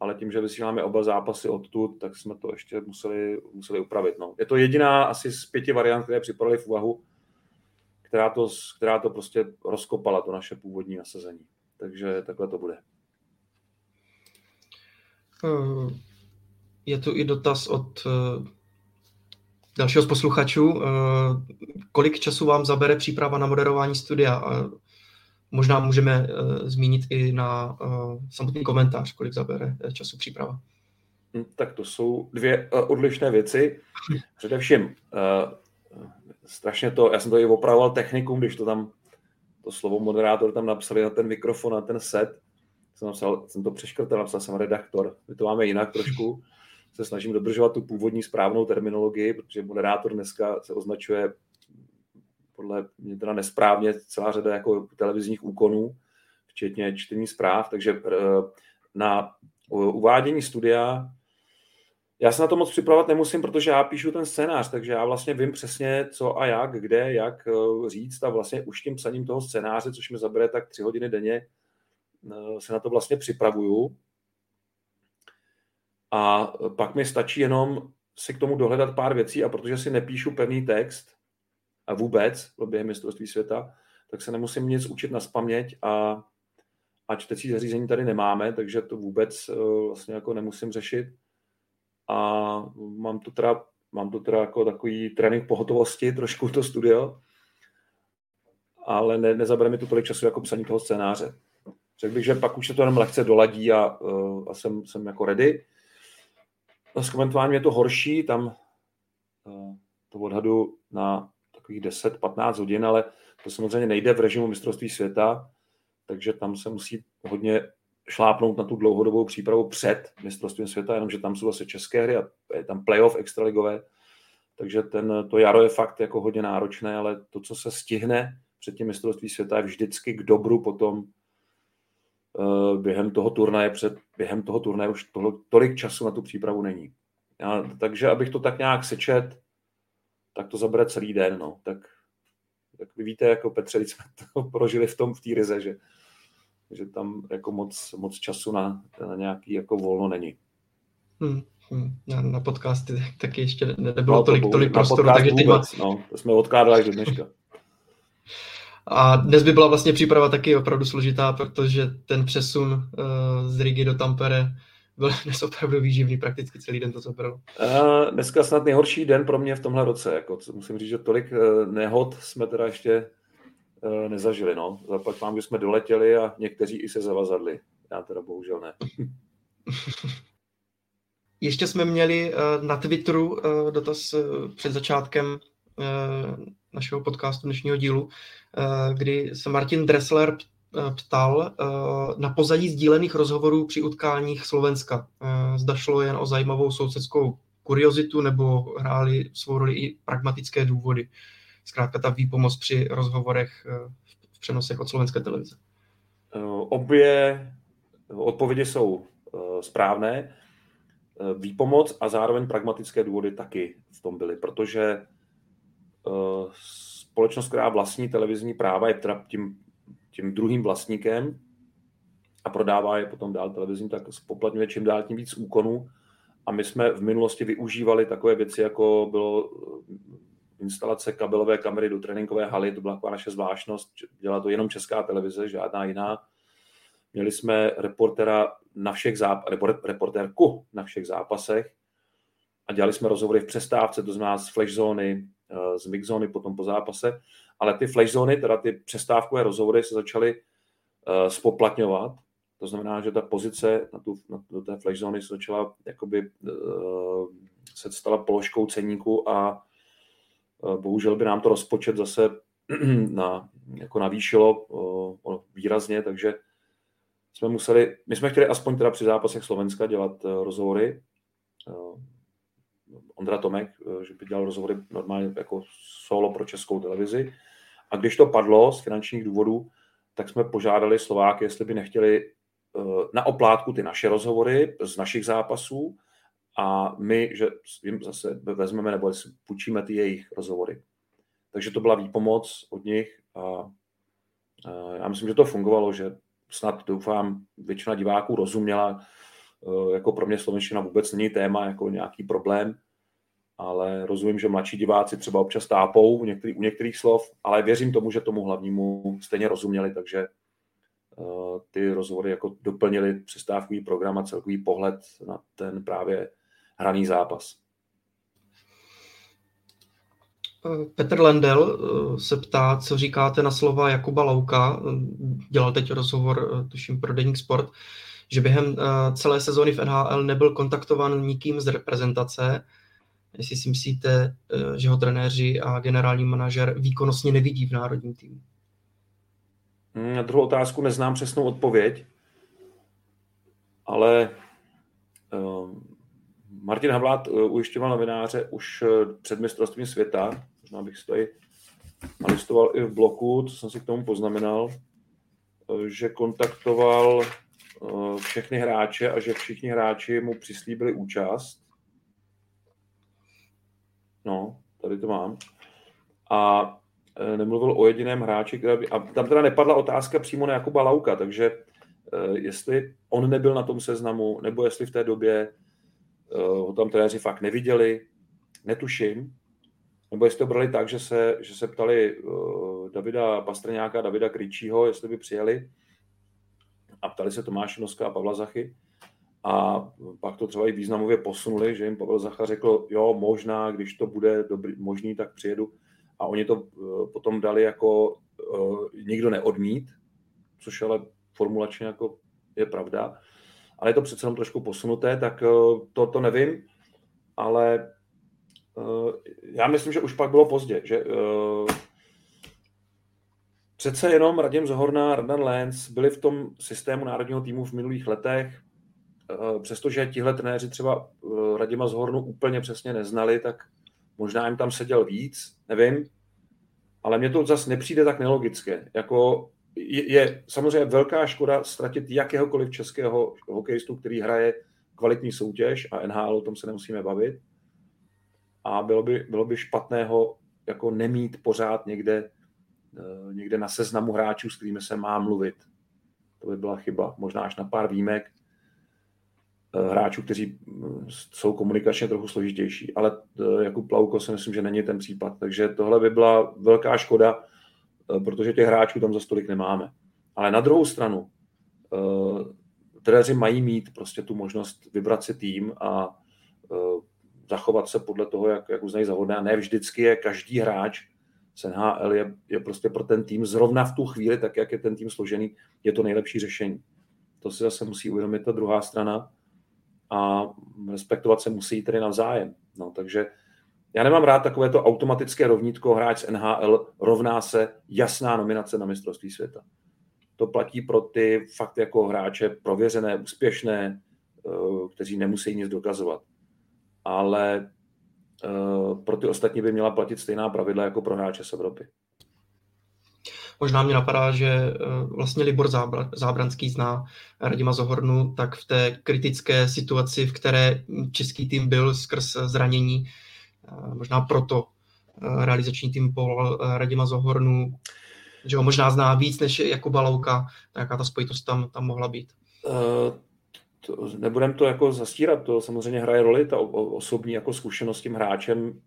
ale tím, že vysíláme oba zápasy odtud, tak jsme to ještě museli, museli upravit. No. Je to jediná asi z pěti variant, které připadly v úvahu, která to, která to prostě rozkopala, to naše původní nasazení. Takže takhle to bude. Eh, je tu i dotaz od eh, dalšího z posluchačů. Eh, kolik času vám zabere příprava na moderování studia? Možná můžeme zmínit i na samotný komentář, kolik zabere času příprava. Hm, tak to jsou dvě odlišné věci. Především strašně to, já jsem to i opravoval technikum, když to tam, to slovo moderátor tam napsali na ten mikrofon, na ten set, jsem, napsal, jsem to přeškrtal, napsal jsem redaktor. My to máme jinak trošku, se snažím dodržovat tu původní správnou terminologii, protože moderátor dneska se označuje podle mě teda nesprávně celá řada jako televizních úkonů, včetně čtení zpráv, takže eh, na uvádění studia já se na to moc připravovat nemusím, protože já píšu ten scénář, takže já vlastně vím přesně, co a jak, kde, jak eh, říct a vlastně už tím psaním toho scénáře, což mi zabere tak tři hodiny denně, eh, se na to vlastně připravuju. A pak mi stačí jenom si k tomu dohledat pár věcí a protože si nepíšu pevný text a vůbec během mistrovství světa, tak se nemusím nic učit na spaměť a, a čtecí zařízení tady nemáme, takže to vůbec eh, vlastně jako nemusím řešit a mám tu teda, mám tu teda jako takový trénink pohotovosti, [LAUGHS] trošku to studio, ale ne, nezabere mi to tolik času jako psaní toho scénáře. Řekl bych, že pak už se to jenom lehce doladí a, a jsem, jsem jako ready. S komentováním je to horší, tam to odhadu na takových 10-15 hodin, ale to samozřejmě nejde v režimu mistrovství světa, takže tam se musí hodně šlápnout na tu dlouhodobou přípravu před mistrovstvím světa, jenomže tam jsou zase české hry a je tam playoff extraligové, takže ten, to jaro je fakt jako hodně náročné, ale to, co se stihne před tím mistrovství světa, je vždycky k dobru potom uh, během toho turnaje, před, během toho turnaje už tohle, tolik času na tu přípravu není. Já, takže abych to tak nějak sečet, tak to zabere celý den, no. Tak, tak vy víte, jako Petře, jsme [LAUGHS] to prožili v tom, v té ryze, že že tam jako moc, moc času na, na nějaký jako volno není. Hmm, hmm. Na, na podcasty taky ještě nebylo no, tolik, tolik prostoru, takže teď vůbec, no, to jsme odkládali do dneška. [LAUGHS] A dnes by byla vlastně příprava taky opravdu složitá, protože ten přesun uh, z Rigi do Tampere byl [LAUGHS] dnes opravdu výživný, prakticky celý den to zabralo. Uh, dneska snad nejhorší den pro mě v tomhle roce. Jako, musím říct, že tolik uh, nehod jsme teda ještě Eh, nezažili. No. Zaplať vám, že jsme doletěli a někteří i se zavazadli. Já teda bohužel ne. [LAUGHS] Ještě jsme měli eh, na Twitteru eh, dotaz před začátkem našeho podcastu dnešního dílu, kdy se Martin Dressler ptal na pozadí sdílených rozhovorů při utkáních Slovenska. Zda šlo jen o zajímavou sousedskou kuriozitu nebo hráli svou roli i pragmatické důvody. Zkrátka ta výpomoc při rozhovorech v přenosech od slovenské televize. Obě odpovědi jsou správné. Výpomoc a zároveň pragmatické důvody taky v tom byly, protože společnost, která vlastní televizní práva, je teda tím, tím druhým vlastníkem a prodává je potom dál televizním, tak spoplatňuje čím dál tím víc úkonů. A my jsme v minulosti využívali takové věci, jako bylo instalace kabelové kamery do tréninkové haly, to byla taková naše zvláštnost, dělá to jenom česká televize, žádná jiná. Měli jsme reportera na všech záp- reportérku na všech zápasech a dělali jsme rozhovory v přestávce, to znamená z flash zóny, eh, z mix zóny potom po zápase, ale ty flash zóny, teda ty přestávkové rozhovory se začaly spoplatňovat, to znamená, že ta pozice na tu, na, do té flash zóny se začala jakoby uh, se stala položkou ceníku a Bohužel by nám to rozpočet zase [CLEARS THROAT] na, jako navýšilo výrazně, takže jsme museli, my jsme chtěli aspoň teda při zápasech Slovenska dělat rozhovory. Ondra Tomek, uh, že by dělal rozhovory normálně jako solo pro českou televizi. A když to padlo z finančních důvodů, tak jsme požádali Slováky, jestli by nechtěli na oplátku ty naše rozhovory z našich zápasů a my, že jim zase vezmeme nebo půjčíme ty jejich rozhovory. Takže to byla výpomoc od nich a, a já myslím, že to fungovalo, že snad doufám, většina diváků rozuměla, jako pro mě slovenština vůbec není téma, jako nějaký problém, ale rozumím, že mladší diváci třeba občas tápou u některých, u některých slov, ale věřím tomu, že tomu hlavnímu stejně rozuměli, takže uh, ty rozhovory jako doplnili přestávkový program a celkový pohled na ten právě hraný zápas. Petr Lendel eh, se ptá, co říkáte na slova Jakuba Lauka, dělal teď rozhovor, eh, tuším, pro Deník Sport, že během eh, celé sezóny v NHL nebyl kontaktovan nikým z reprezentace. Jestli si myslíte, že ho trenéři a generální manažer výkonnostně nevidí v národním týmu? Hmm, na druhou otázku neznám přesnou odpověď, ale Martin Havlát eh, ujišťoval novináře už eh, před mistrovstvím světa, možná bych si tady nalistoval i v bloku, co jsem si k tomu poznamenal, eh, že kontaktoval všechny hráče a že všichni hráči mu přislíbili účast. No, tady to mám. A nemluvil o jediném hráči, která by, a tam teda nepadla otázka přímo na Jakuba Lauka, takže jestli on nebyl na tom seznamu, nebo jestli v té době Eh, ho tam trenéři fakt neviděli, netuším. Nebo jestli to brali tak, že se, že se ptali Davida Pastrňáka, Davida Kryčího, jestli by přijeli a ptali se Tomáše Noska a Pavla Zachy. A pak to třeba i významově posunuli, že jim Pavel Zacha řekl, jo, možná, když to bude dobrý, možný, tak přijedu. A oni to uh, potom dali jako uh, nikdo neodmít, což ale formulačně jako je pravda ale je to přece jenom trošku posunuté, tak eh, to, to nevím, ale uh, já myslím, že už pak bylo pozdě, že uh, přece jenom Radim Zohorna a Radan Lenz byli v tom systému národního týmu v minulých letech, uh, přestože tihle trenéři třeba uh, Radima Zohornu úplně přesně neznali, tak možná jim tam seděl víc, nevím, ale mně to zase nepřijde tak nelogické. Jako je, je samozřejmě velká škoda ztratit jakéhokoliv českého hokejistu, který hraje kvalitní soutěž a NHL, o tom se nemusíme bavit. A bylo by, bylo by špatného jako nemít pořád někde, eh, někde na seznamu hráčů, s kterými se má mluvit. To by byla chyba. Možná až na pár výjimek eh, hráčů, kteří hm, jsou komunikačně trochu složitější. Ale eh, jako Plauko si myslím, že není ten případ. Takže tohle by byla velká škoda Eh, protože těch hráčů tam za stolik nemáme. Ale na druhou stranu, trenéři mají mít prostě tu možnost vybrat si tým a zachovat se podle toho, jak, jak uznají zavodné. A ne vždycky je každý hráč z NHL je, je prostě pro ten tým zrovna v tu chvíli, tak jak je ten tým složený, je to nejlepší řešení. To si zase musí uvědomit ta druhá strana a respektovat se musí tedy navzájem. No, takže já nemám rád takové to automatické rovnítko hráč z NHL rovná se jasná nominace na mistrovství světa. To platí pro ty fakt jako hráče prověřené, úspěšné, eh, kteří nemusí nic dokazovat. Ale pro ty ostatní by měla platit stejná pravidla jako pro hráče z Evropy. Možná mě napadá, že eh, vlastně Libor Zábranský zná Radima Zohornu, tak v té kritické situaci, v které český tým byl skrz zranění, eh, možná proto eh, realizační tým Paul Radima Zohornu, že ho možná zná víc než Jakuba Louka, tak jaká ta spojitost tam, tam mohla být? To, nebudem to jako zastírat, to samozřejmě hraje roli, ta osobní jako zkušenost s tím hráčem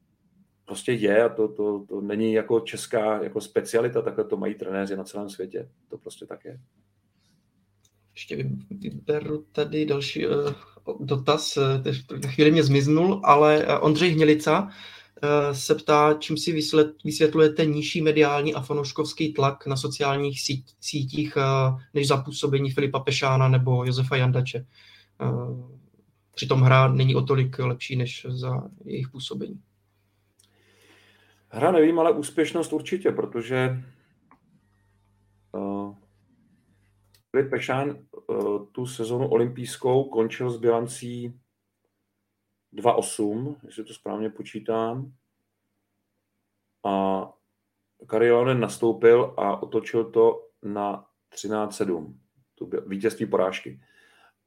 prostě je a to, to, to není jako česká jako specialita, takhle to mají trenéři na celém světě. To prostě tak je. Ještě vyberu tady další uh, dotaz, na chvíli mě zmiznul, ale uh, Ondřej Hnělica uh, se ptá, čím si vysvětlujete nižší mediální a fanouškovský tlak na sociálních sít, sítích uh, než za působení Filipa Pešána nebo Josefa Jandače. Uh, přitom hra není o tolik lepší než za jejich působení. Hra nevím, ale úspěšnost určitě, protože Filip Pešán tu sezonu olympijskou končil s bilancí 2-8, jestli to správně počítám. A Kariolonen nastoupil a otočil to na 13-7, tu vítězství porážky.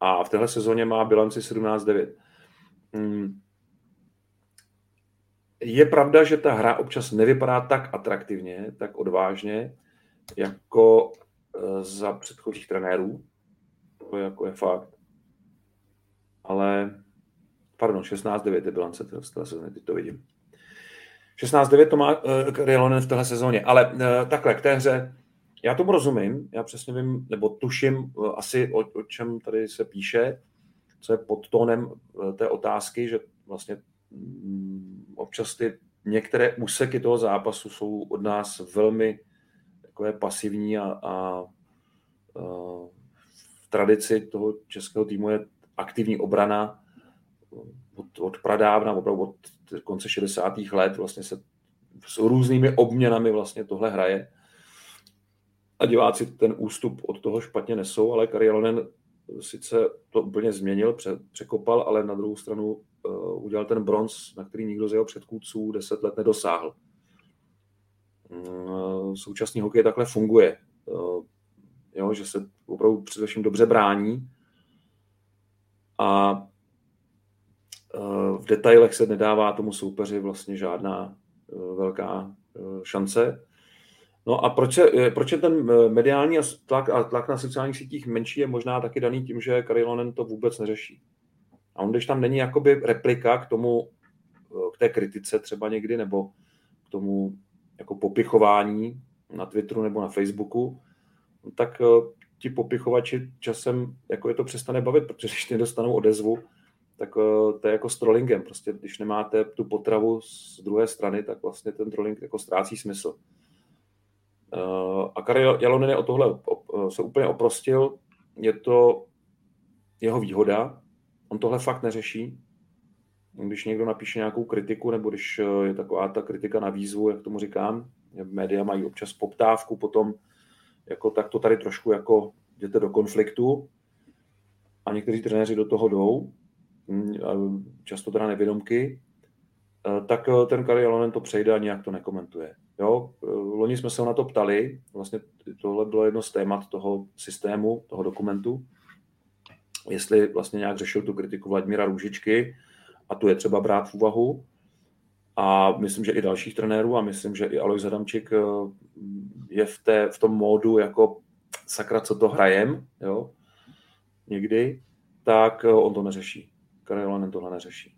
A v téhle sezóně má bilanci 17-9. Hmm je pravda, že ta hra občas nevypadá tak atraktivně, tak odvážně, jako eh, za předchozích trenérů. To je, jako je fakt. Ale, pardon, 16-9 je bilance téhle sezóny, teď to vidím. 16-9 to má uh, Rielonen v téhle sezóně, ale uh, takhle, k té hře, já tomu rozumím, já přesně vím, nebo tuším uh, asi, o, o čem tady se píše, co je pod tónem uh, té otázky, že vlastně Mm, občas ty některé úseky toho zápasu jsou od nás velmi takové pasivní a, a, a v tradici toho českého týmu je aktivní obrana od, od pradávna, opravdu od konce 60. let vlastně se s různými obměnami vlastně tohle hraje. A diváci ten ústup od toho špatně nesou, ale Karialonen sice to úplně změnil, překopal, ale na druhou stranu uh, udělal ten bronz, na který nikdo z jeho předchůdců deset let nedosáhl. Uh, současný hokej takhle funguje. Uh, jo, že se opravdu především dobře brání a v detailech se nedává tomu soupeři vlastně žádná uh, velká uh, šance. No a proč, je, proč je ten mediální tlak a tlak na sociálních sítích menší, je možná taky daný tím, že Karilonen to vůbec neřeší. A on, když tam není jakoby replika k tomu, k té kritice třeba někdy, nebo k tomu jako popichování na Twitteru nebo na Facebooku, tak eh, ti popichovači časem jako je to přestane bavit, protože když nedostanou odezvu, tak eh, to je jako s trollingem. Prostě když nemáte tu potravu z druhé strany, tak vlastně ten trolling jako ztrácí smysl. Eh, a Karel Jalonen o tohle se úplně oprostil. Je to jeho výhoda, On tohle fakt neřeší. Když někdo napíše nějakou kritiku, nebo když eh, je taková ta kritika na výzvu, jak tomu říkám, média mají občas poptávku potom, jako tak to tady trošku jako jděte do konfliktu a někteří trenéři do toho jdou, často teda nevědomky, eh, tak eh, ten Kari Alonen to přejde a nějak to nekomentuje. Jo, loni jsme se ho na to ptali, vlastně tohle bylo jedno z témat toho systému, toho dokumentu, jestli vlastně nějak řešil tu kritiku Vladimíra Růžičky a tu je třeba brát v úvahu. A myslím, že i dalších trenérů a myslím, že i Alois Adamčík eh, je v, té, v tom módu jako sakra, co to hrajem, jo, někdy, tak eh, on to neřeší. Karel Lanen tohle neřeší.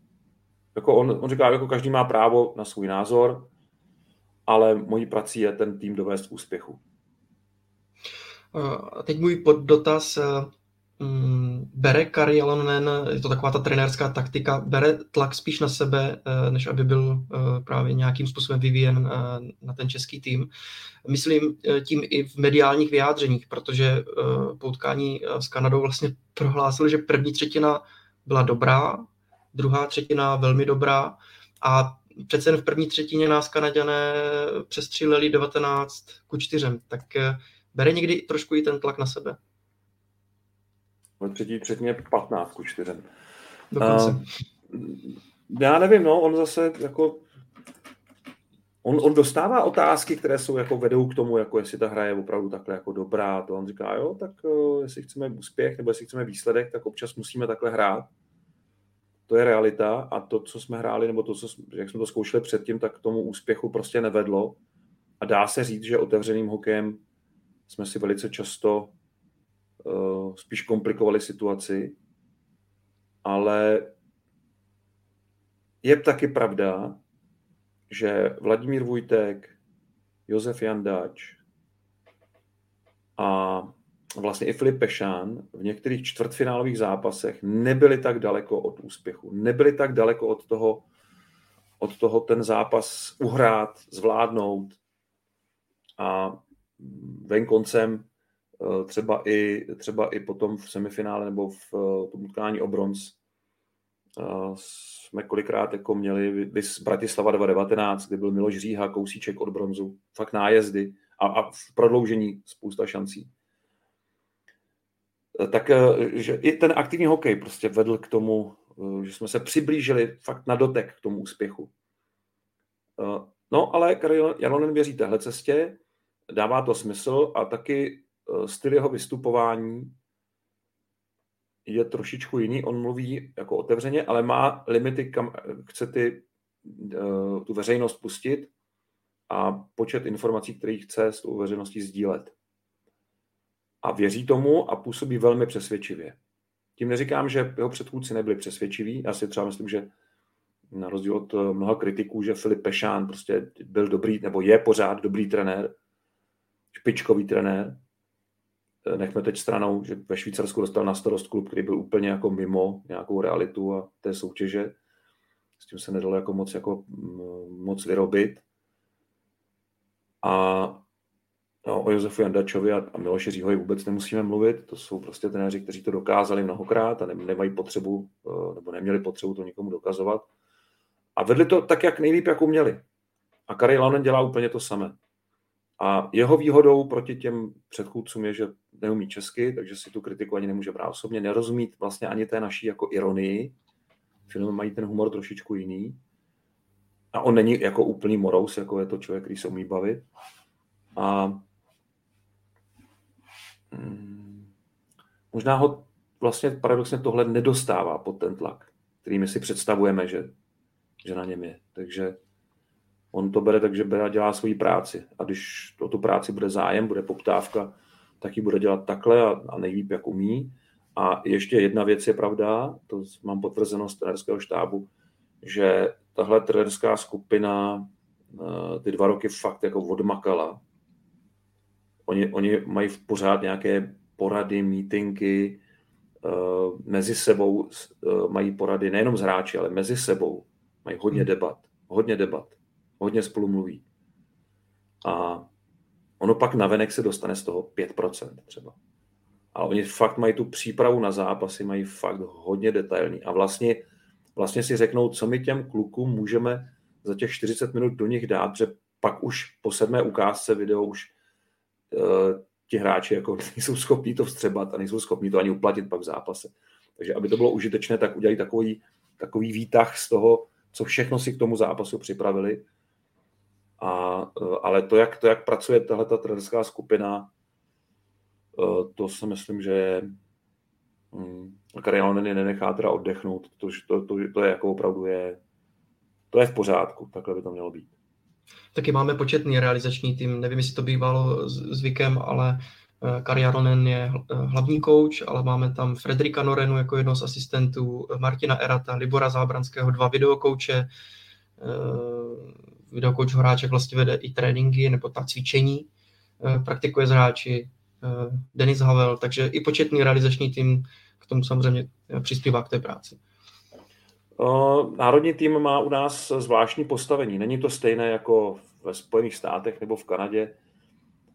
Jako on, on říká, jako každý má právo na svůj názor, ale mojí prací je ten tým dovést k úspěchu. Teď můj poddotaz. Mm, bere Kari Jalonen, je to taková ta trenérská taktika, bere tlak spíš na sebe, eh, než aby byl eh, právě nějakým způsobem vyvíjen eh, na ten český tým. Myslím tím i v mediálních vyjádřeních, protože po utkání s Kanadou vlastně prohlásil, že první třetina byla dobrá, druhá třetina velmi dobrá a přece jen v první třetině nás Kanaďané přestříleli 19 ku 4, tak bere někdy trošku i ten tlak na sebe. Ve třetí třetině 15 ku 4. Dokonce. Uh, já nevím, no, on zase jako on, on dostává otázky, které jsou jako vedou k tomu, jako jestli ta hra je opravdu takhle jako dobrá, to on říká, jo, tak uh, jestli chceme úspěch nebo jestli chceme výsledek, tak občas musíme takhle hrát. To je realita a to, co jsme hráli, nebo to, co, jak jsme to zkoušeli předtím, tak k tomu úspěchu prostě nevedlo. A dá se říct, že otevřeným hokejem jsme si velice často uh, spíš komplikovali situaci, ale je taky pravda, že Vladimír Vujtek, Josef Jandač a vlastně i Filip Pešán v některých čtvrtfinálových zápasech nebyli tak daleko od úspěchu. Nebyli tak daleko od toho, od toho ten zápas uhrát, zvládnout a venkoncem eh, třeba i, třeba i potom v semifinále nebo v eh, tom utkání o bronz jsme kolikrát jako měli vys Bratislava 2019, kdy byl Miloš Říha, kousíček od bronzu, fakt nájezdy a, a v prodloužení spousta šancí. Tak že i ten aktivní hokej prostě vedl k tomu, že jsme se přiblížili fakt na dotek k tomu úspěchu. No, ale Karel Janonen věří téhle cestě, dává to smysl a taky styl jeho vystupování je trošičku jiný. On mluví jako otevřeně, ale má limity, kam chce ty, eh, tu veřejnost pustit a počet informací, které chce s tou veřejností sdílet. A věří tomu a působí velmi přesvědčivě. Tím neříkám, že jeho předchůdci nebyli přesvědčiví. Já si třeba myslím, že na rozdíl od eh, mnoha kritiků, že Filip Pešán prostě byl dobrý, nebo je pořád dobrý trenér, špičkový trenér, nechme teď stranou, že ve Švýcarsku dostal na starost klub, který byl úplně jako mimo nějakou realitu a té soutěže. S tím se nedalo jako moc, jako, moc vyrobit. A no, o Josefu Jandačovi a, a Miloši Říhovi vůbec nemusíme mluvit. To jsou prostě trenéři, kteří to dokázali mnohokrát a ne, nemají potřebu, eh, nebo neměli potřebu to nikomu dokazovat. A vedli to tak, jak nejlíp, jak uměli. A Kari Launen dělá úplně to samé. A jeho výhodou proti těm předchůdcům je, že neumí česky, takže si tu kritiku ani nemůže brát osobně, nerozumí vlastně ani té naší jako ironii. Filmy mají ten humor trošičku jiný. A on není jako úplný morous, jako je to člověk, který se umí bavit. A hmm, možná ho vlastně paradoxně tohle nedostává pod ten tlak, který my si představujeme, že, že na něm je. Takže on to bere tak, že bere a dělá svoji práci. A když o tu práci bude zájem, bude poptávka, tak ji bude dělat takhle a, a nejlíp, jak umí. A ještě jedna věc je pravda, to mám potvrzeno z trenerského štábu, že tahle trenerská skupina eh, ty dva roky fakt jako odmakala. Oni, oni mají pořád nějaké porady, mítinky, eh, mezi sebou eh, mají porady nejenom z hráči, ale mezi sebou. Mají hodně hmm. debat, hodně debat, hodně spolu mluví. A Ono pak navenek se dostane z toho 5% třeba. Ale oni fakt mají tu přípravu na zápasy, mají fakt hodně detailní. A vlastně, vlastně si řeknou, co my těm klukům můžeme za těch 40 minut do nich dát, že pak už po sedmé ukázce video už uh, ti hráči jako [LAUGHS] nejsou schopní to vstřebat a nejsou schopní to ani uplatit pak v zápase. Takže aby to bylo užitečné, tak udělají takový, takový výtah z toho, co všechno si k tomu zápasu připravili a, eh, ale to jak, to, jak pracuje tahle ta trenerská skupina, eh, to si myslím, že je hm, Karialonen je nenechá teda oddechnout, to, to, to, to je jako opravdu je, to je v pořádku, takhle by to mělo být. Taky máme početný realizační tým, nevím, jestli to bývalo zvykem, ale eh, Kari Aronen je hlavní kouč, ale máme tam Frederika Norenu jako jednoho z asistentů, Martina Erata, Libora Zábranského, dva videokouče, videokouč Horáček vlastně vede i tréninky nebo ta cvičení, eh, praktikuje s hráči, eh, Denis Havel, takže i početný realizační tým k tomu samozřejmě eh, přispívá k té práci. Národní tým má u nás zvláštní postavení. Není to stejné jako ve Spojených státech nebo v Kanadě,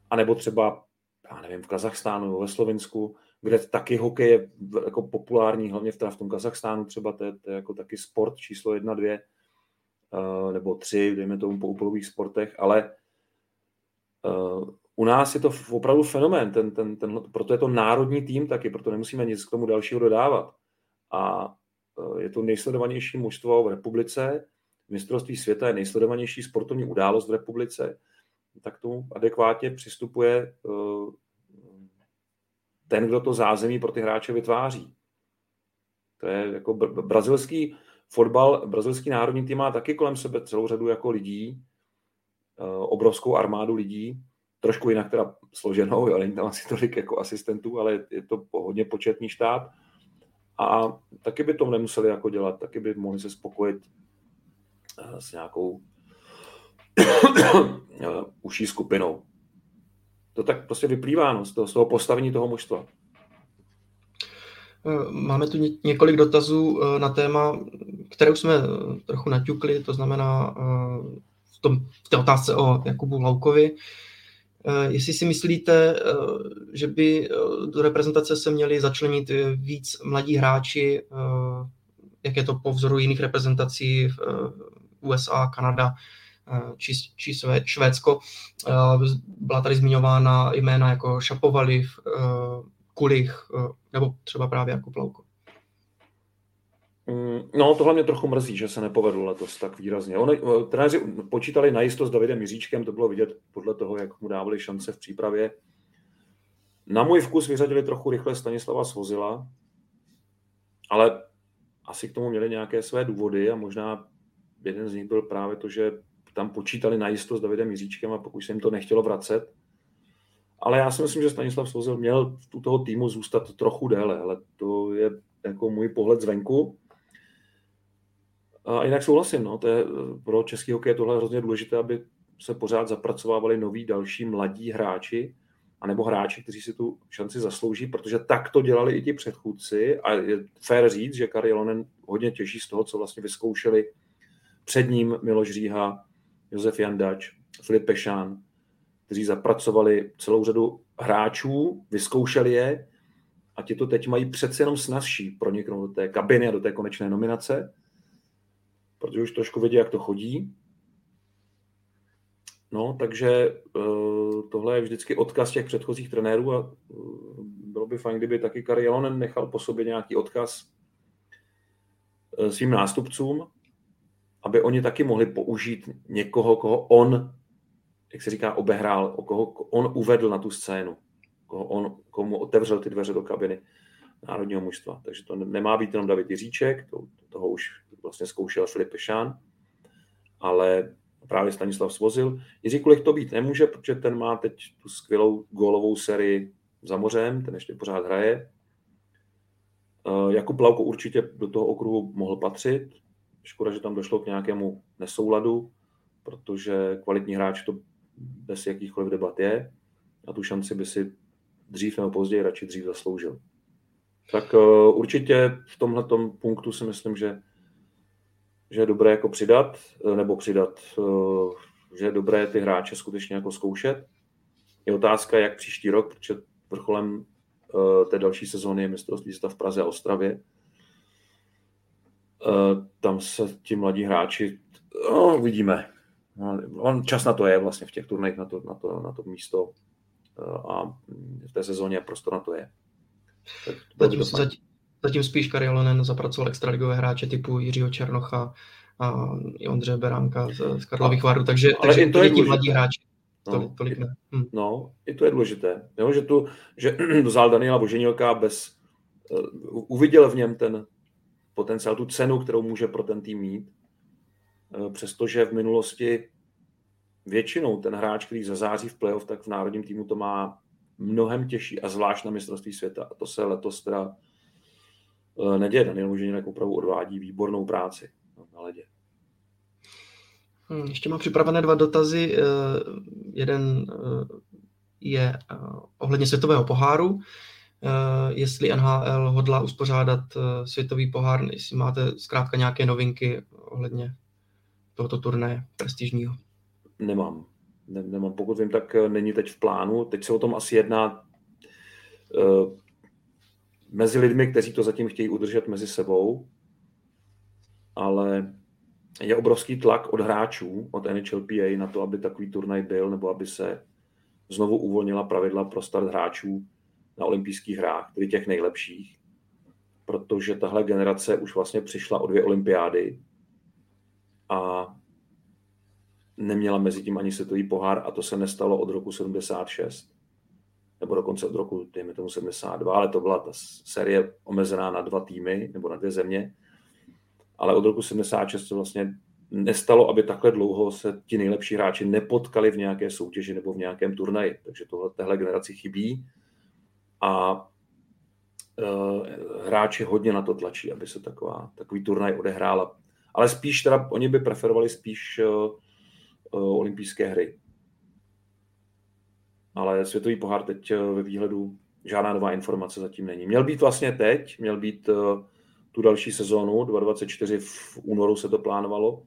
anebo třeba, já nevím, v Kazachstánu nebo ve Slovensku, kde taky hokej je jako populární, hlavně v, v tom Kazachstánu třeba, to je, to je jako taky sport číslo jedna, dvě nebo tři, dejme tomu po úplových sportech, ale u nás je to opravdu fenomén, ten, ten, ten, proto je to národní tým taky, proto nemusíme nic k tomu dalšího dodávat. A je to nejsledovanější mužstvo v republice, mistrovství světa je nejsledovanější sportovní událost v republice, tak tomu adekvátně přistupuje ten, kdo to zázemí pro ty hráče vytváří. To je jako brazilský fotbal, brazilský národní tým má taky kolem sebe celou řadu jako lidí, eh, obrovskou armádu lidí, trošku jinak teda složenou, [LAUGHS] jo, není tam asi tolik jako asistentů, ale je to hodně početný štát. A taky by to nemuseli jako dělat, taky by mohli se spokojit eh, s nějakou [COUGHS] eh, uší skupinou. To tak prostě vyplývá no, z, toho, z toho postavení toho mužstva. Eh, máme tu několik dotazů eh, na téma, které už jsme eh, trochu naťukli, to znamená v, tom, v té otázce o Jakubu Laukovi. Jestli si myslíte, že by do reprezentace se měli začlenit víc mladí hráči, jak je to po vzoru jiných reprezentací v USA, Kanada, či, či Švédsko. Byla tady zmiňována jména jako Šapovaliv, Kulich, nebo třeba právě jako Plauko. Mm, no, tohle mě trochu mrzí, že se nepovedlo letos tak výrazně. Oni, eh, trenéři počítali najisto s Davidem Jiříčkem, to bylo vidět podle toho, jak mu dávali šance v přípravě. Na můj vkus vyřadili trochu rychle Stanislava Svozila, ale asi k tomu měli nějaké své důvody a možná jeden z nich byl právě to, že tam počítali najisto s Davidem Jiříčkem a pokud se jim to nechtělo vracet, ale já si myslím, že Stanislav Svozil měl u toho týmu zůstat trochu déle, ale to je jako můj pohled zvenku. A jinak souhlasím, no, to je, pro český hokej je tohle hrozně důležité, aby se pořád zapracovávali noví další mladí hráči, anebo hráči, kteří si tu šanci zaslouží, protože tak to dělali i ti předchůdci a je fér říct, že Kari Jelonen hodně těží z toho, co vlastně vyzkoušeli před ním Miloš Říha, Josef Jandač, Filip Pešán, kteří zapracovali celou řadu hráčů, vyzkoušeli je a ti to teď mají přece jenom snazší proniknout do té kabiny a do té konečné nominace, protože už trošku vědí, jak to chodí. No, takže uh, tohle je vždycky odkaz těch předchozích trenérů a uh, bylo by fajn, kdyby taky Kari Jalonen nechal po sobě nějaký odkaz uh, svým nástupcům, aby oni taky mohli použít někoho, koho on jak se říká, obehrál, o koho on uvedl na tu scénu, koho on, komu otevřel ty dveře do kabiny národního mužstva. Takže to nemá být jenom David Jiříček, to, toho už vlastně zkoušel Filip Pešán, ale právě Stanislav Svozil. Jiří Kulich to být nemůže, protože ten má teď tu skvělou gólovou sérii za mořem, ten ještě pořád hraje. Eh, Jakub Lauko určitě do toho okruhu mohl patřit. Škoda, že tam došlo k nějakému nesouladu, protože kvalitní hráč to bez jakýchkoliv debat je a tu šanci by si dřív nebo později radši dřív zasloužil. Tak uh, určitě v tomhle punktu si myslím, že, že je dobré jako přidat, eh, nebo přidat, uh, že je dobré ty hráče skutečně jako zkoušet. Je otázka, jak příští rok, protože vrcholem té další sezóny je mistrovství světa v Praze a Ostravě. Tam se ti mladí hráči, no, uvidíme, on čas na to je vlastně v těch turnajích na to, na to, na to místo eh, a v té sezóně prostor na to je. Tak zatím, to zatím, zatím spíš Karialonen zapracoval extraligové hráče typu Jiřího Černocha a i Ondřeje Beránka z, z Karlových Varů, takže, Ale takže to je ti mladí hráči. No, tolik, tolik ne. Hm. No, i to je důležité. Jo, že tu, že [CLEARS THROAT] vzal Daniela Boženilka bez, uh, uviděl v něm ten potenciál, tu cenu, kterou může pro ten tým mít přestože v minulosti většinou ten hráč, který zazáří v playoff, tak v národním týmu to má mnohem těžší a zvlášť na mistrovství světa. A to se letos teda eh, neděje. Daniel Mužiněk opravdu odvádí výbornou práci na ledě. Hmm, ještě mám připravené dva dotazy. Eh, jeden je ohledně světového poháru. Jestli NHL hodlá uspořádat světový pohár, jestli máte zkrátka nějaké novinky ohledně tohoto turné prestižního? Nemám. Ne, nemám. Pokud vím, tak eh, není teď v plánu. Teď se o tom asi jedná uh, mezi lidmi, kteří to zatím chtějí udržet mezi sebou, ale je obrovský tlak od hráčů, od NHLPA na to, aby takový turnaj byl, nebo aby se znovu uvolnila pravidla pro start hráčů na olympijských hrách, tedy těch nejlepších, protože tahle generace už vlastně přišla o dvě olympiády a neměla mezi tím ani světový pohár a to se nestalo od roku 76 nebo dokonce od roku, dejme tomu 72, ale to byla ta série omezená na dva týmy nebo na dvě země. Ale od roku 76 se vlastně nestalo, aby takhle dlouho se ti nejlepší hráči nepotkali v nějaké soutěži nebo v nějakém turnaji. Takže tohle téhle generaci chybí a uh, hráči hodně na to tlačí, aby se taková, takový turnaj odehrála. Ale spíš teda, oni by preferovali spíš uh, uh, olympijské hry ale světový pohár teď eh, ve výhledu žádná nová informace zatím není. Měl být vlastně teď, měl být eh, tu další sezónu, 2024 v únoru se to plánovalo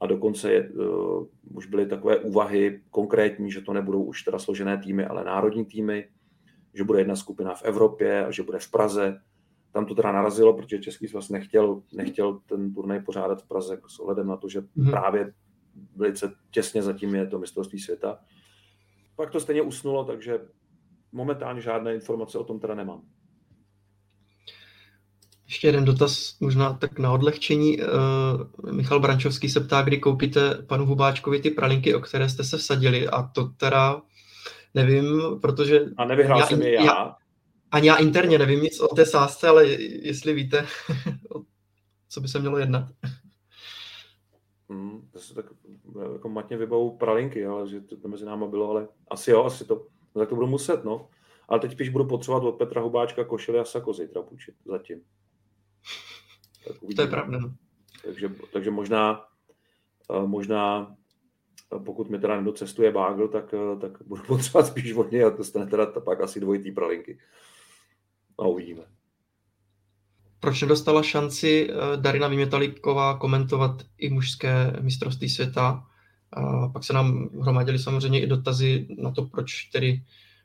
a dokonce je, uh, už byly takové úvahy konkrétní, že to nebudou už teda složené týmy, ale národní týmy, že bude jedna skupina v Evropě a že bude v Praze. Tam to teda narazilo, protože Český svaz nechtěl, nechtěl ten turnaj pořádat v Praze s ohledem na to, že mm-hmm. právě velice těsně zatím je to mistrovství světa pak to stejně usnulo, takže momentálně žádné informace o tom teda nemám. Ještě jeden dotaz, možná tak na odlehčení. Uh, Michal Brančovský se ptá, kdy koupíte panu Hubáčkovi ty pralinky, o které jste se vsadili. A to teda nevím, protože... A nevyhrál já, jsem je já. já. Ani já interně nevím nic o té sázce, ale jestli víte, [LAUGHS] co by se mělo jednat. Hmm, to se tak jako matně vybavou pralinky, ale že to mezi náma bylo, ale asi jo, asi to, no, tak to budu muset, no. Ale teď spíš budu potřebovat od Petra Hubáčka košely a sako zítra půjčit, zatím. Tak to je pravda, no. Takže, takže možná, eh, možná eh, pokud mi teda nedocestuje Bágl, tak, eh, tak budu [LAUGHS] potřebovat spíš od něj a to stane teda pak asi dvojitý pralinky. A uvidíme proč nedostala šanci eh, Darina Vymětalíková komentovat i mužské mistrovství světa. A pak se nám hromadili samozřejmě i dotazy na to, proč tedy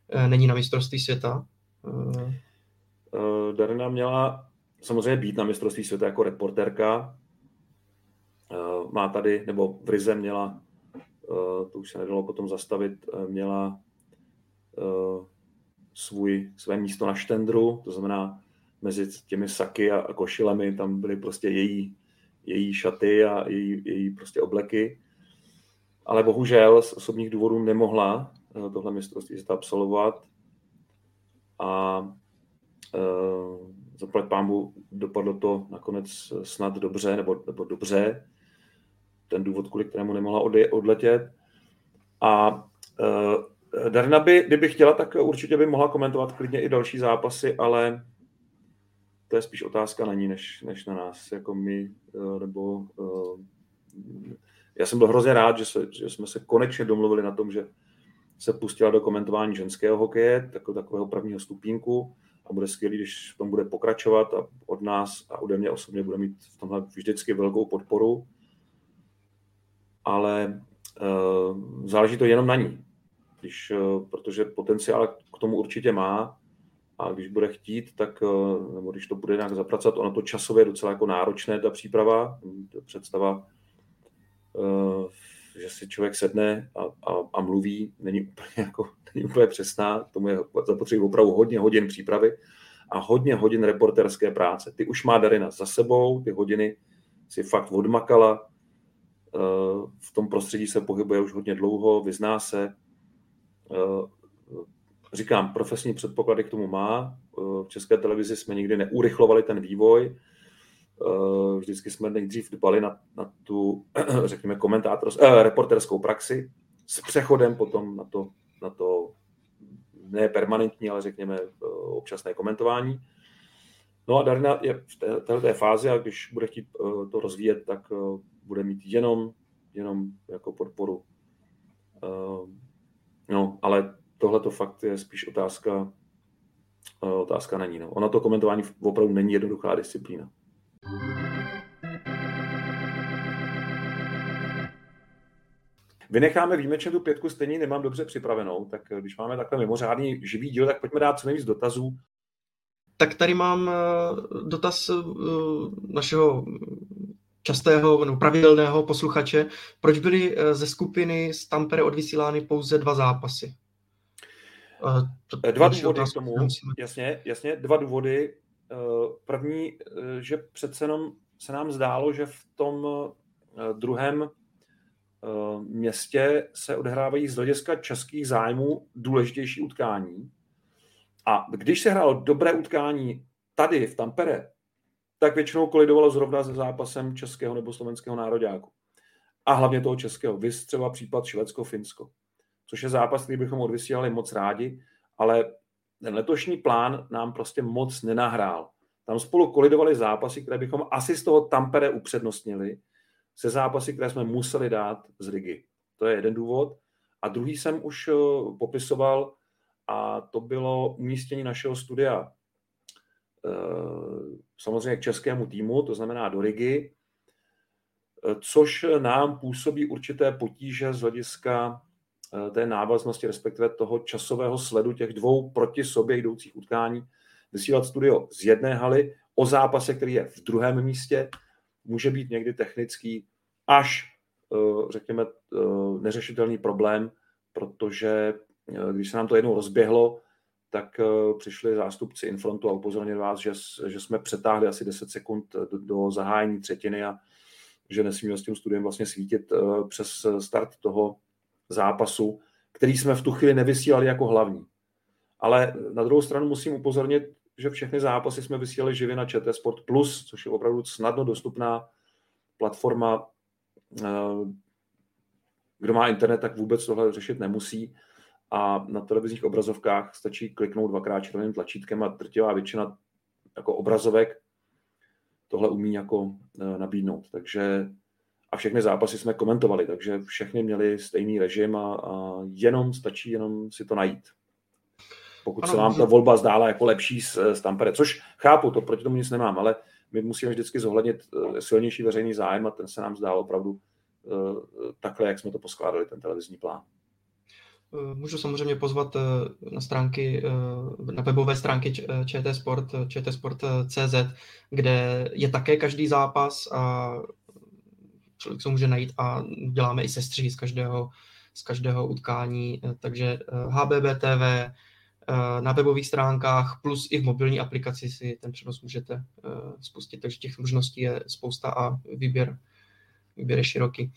eh, není na mistrovství světa. Eh, Darina měla samozřejmě být na mistrovství světa jako reportérka. Má tady, nebo v Rize měla, to už se nedalo potom zastavit, měla svůj, své místo na štendru, to znamená mezi těmi saky a, košilemi, tam byly prostě její, její šaty a její, její prostě obleky. Ale bohužel z osobních důvodů nemohla eh, tohle mistrovství se absolvovat a uh, zaplať pámbu dopadlo to nakonec snad dobře, nebo, nebo dobře, ten důvod, kvůli kterému nemohla odletět. A uh, Darina by, kdyby chtěla, tak určitě by mohla komentovat klidně i další zápasy, ale to je spíš otázka na ní, než, než na nás, jako my, eh, nebo uh, já jsem byl hrozně rád, že, se, že jsme se konečně domluvili na tom, že se pustila do komentování ženského hokeje, tako, takového prvního stupínku a bude skvělý, když v tom bude pokračovat a od nás a ode mě osobně bude mít v tomhle vždycky velkou podporu. Ale uh, záleží to jenom na ní, když, uh, protože potenciál k tomu určitě má a když bude chtít, tak, eh, nebo když to bude nějak zapracovat, ono to časově je docela jako náročné, ta příprava, ta představa, eh, že si člověk sedne a, a, a mluví, není úplně, [LAUGHS] jako, není úplně přesná, tomu je zapotřebí opravdu hodně hodin přípravy a hodně hodin reporterské práce. Ty už má Darina za sebou, ty hodiny si fakt odmakala, eh, v tom prostředí se pohybuje už hodně dlouho, vyzná se, říkám, profesní předpoklady k tomu má. Eh, v české televizi jsme nikdy neurychlovali ten vývoj. Eh, vždycky jsme nejdřív dbali na, na tu, [CLEARS THROAT] řekněme, komentátor, eh, reporterskou praxi s přechodem potom na to, na to ne permanentní, ale řekněme eh, občasné komentování. No a Darina je v té, této fázi a když bude chtít to rozvíjet, tak bude mít jenom, jenom jako podporu. No, ale tohle to fakt je spíš otázka, eh, otázka není. No. Ono to komentování opravdu není jednoduchá disciplína. Vynecháme výjimečně tu pětku, stejně nemám dobře připravenou, tak když máme takhle mimořádný živý díl, tak pojďme dát co nejvíc dotazů. Tak tady mám eh, dotaz eh, našeho častého nebo pravidelného posluchače, proč byly ze skupiny z Tampere odvysílány pouze dva zápasy? Dva důvody k tomu, jasně, jasně, dva důvody. První, že přece jenom se nám zdálo, že v tom druhém městě se odehrávají z hlediska českých zájmů důležitější utkání. A když se hrálo dobré utkání tady v Tampere, tak většinou kolidovalo zrovna se zápasem českého nebo slovenského nároďáku. A hlavně toho českého. Vys třeba případ Švédsko-Finsko, což je zápas, který bychom odvysílali moc rádi, ale ten letošní plán nám prostě moc nenahrál. Tam spolu kolidovali zápasy, které bychom asi z toho Tampere upřednostnili, se zápasy, které jsme museli dát z Rigi. To je jeden důvod. A druhý jsem už eh, popisoval, a to bylo umístění našeho studia samozřejmě k českému týmu, to znamená do Rigi, eh, což nám působí určité potíže z hlediska té návaznosti, respektive toho časového sledu těch dvou proti sobě jdoucích utkání. Vysílat studio z jedné haly o zápase, který je v druhém místě, může být někdy technický až, eh, řekněme, eh, neřešitelný problém, protože eh, když se nám to jednou rozběhlo, tak přišli zástupci Infrontu a upozornili vás, že, že jsme přetáhli asi 10 sekund do, do zahájení třetiny a že nesmíme s tím studiem vlastně svítit přes start toho zápasu, který jsme v tu chvíli nevysílali jako hlavní. Ale na druhou stranu musím upozornit, že všechny zápasy jsme vysílali živě na ČT Sport Plus, což je opravdu snadno dostupná platforma. Eh, kdo má internet, tak vůbec tohle řešit nemusí. A na televizních obrazovkách stačí kliknout dvakrát červeným tlačítkem a drtivá většina jako obrazovek tohle umí jako eh, nabídnout. Takže a všechny zápasy jsme komentovali, takže všechny měli stejný režim a, a jenom stačí jenom si to najít pokud ano, se vám ta volba zdála jako lepší z, z Tampere, což chápu, to proti tomu nic nemám, ale my musíme vždycky zohlednit eh, silnější veřejný zájem a ten se nám zdál opravdu takhle, jak jsme to poskládali, ten televizní plán. Eh, můžu samozřejmě pozvat na stránky, na webové stránky ČT Sport, čtsport.cz, kde je také každý zápas a člověk se může najít a děláme i sestřihy z každého, z každého utkání, takže HBB TV, Eh, na webových stránkách, plus i v mobilní aplikaci si ten přenos můžete eh, spustit, takže těch možností je spousta a výběr, výběr je široký.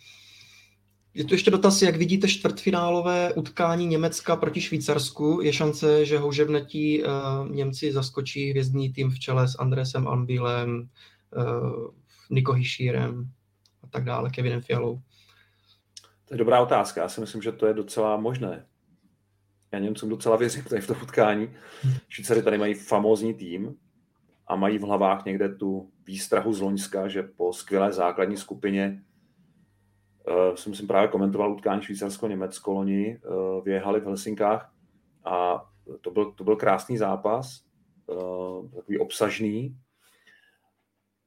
Je tu ještě dotaz, jak vidíte čtvrtfinálové utkání Německa proti Švýcarsku. Je šance, že houževnatí uh, Němci zaskočí hvězdný tým v čele s Andresem Anbílem, uh, Niko Hišírem a tak dále, Kevinem Fialou? To je dobrá otázka. Já si myslím, že to je docela možné já Němcům docela věřím tady v to utkání. Švýcary tady mají famózní tým a mají v hlavách někde tu výstrahu z Loňska, že po skvělé základní skupině uh, jsem si právě komentoval utkání Švýcarsko-Německo loni, uh, v Helsinkách a to byl, to byl krásný zápas, uh, takový obsažný.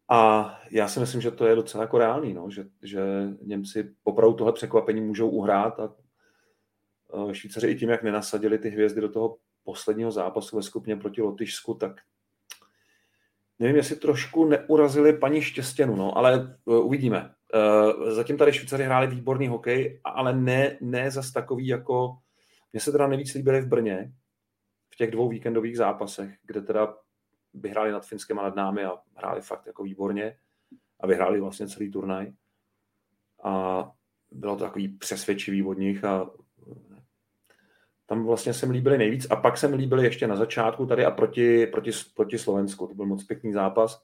A já si myslím, že to je docela jako reálný, no, že, že Němci opravdu tohle překvapení můžou uhrát a Eh, Švýcaři i tím, jak nenasadili ty hvězdy do toho posledního zápasu ve skupině proti Lotyšsku, tak nevím, jestli trošku neurazili paní Štěstěnu, no, ale uh, uvidíme. Uh, zatím tady Švýcaři hráli výborný hokej, ale ne, ne zas takový jako... Mně se teda nejvíc líbily v Brně, v těch dvou víkendových zápasech, kde teda vyhráli nad Finskem a nad námi a hráli fakt jako výborně a vyhráli vlastně celý turnaj. A bylo to takový přesvědčivý od nich a tam vlastně se mi líbily nejvíc a pak se mi líbily ještě na začátku tady a proti, proti, proti Slovensku. To byl moc pěkný zápas.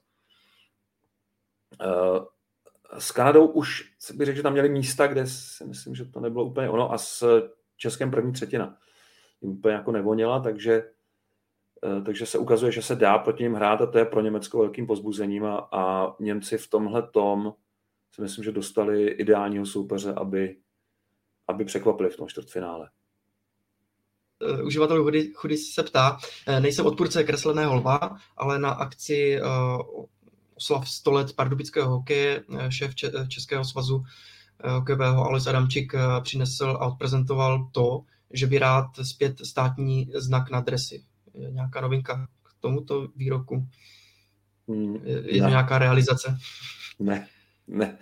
S Kanadou už bych řekl, že tam měli místa, kde si myslím, že to nebylo úplně ono a s Českem první třetina úplně jako nevoněla, takže, uh, takže se ukazuje, že se dá proti ním hrát a to je pro Německo velkým pozbuzením a, a Němci v tomhle tom si myslím, že dostali ideálního soupeře, aby, aby překvapili v tom čtvrtfinále. Uh, uživatel Chudy, se ptá, uh, nejsem odpůrce kresleného lva, ale na akci oslav 100 let pardubického hokeje šéf Českého svazu hokejového Alois Adamčík přinesl a odprezentoval to, že by rád zpět státní znak na dresy. Je nějaká novinka k tomuto výroku? Hmm, je to nějaká realizace? Ne, Ne.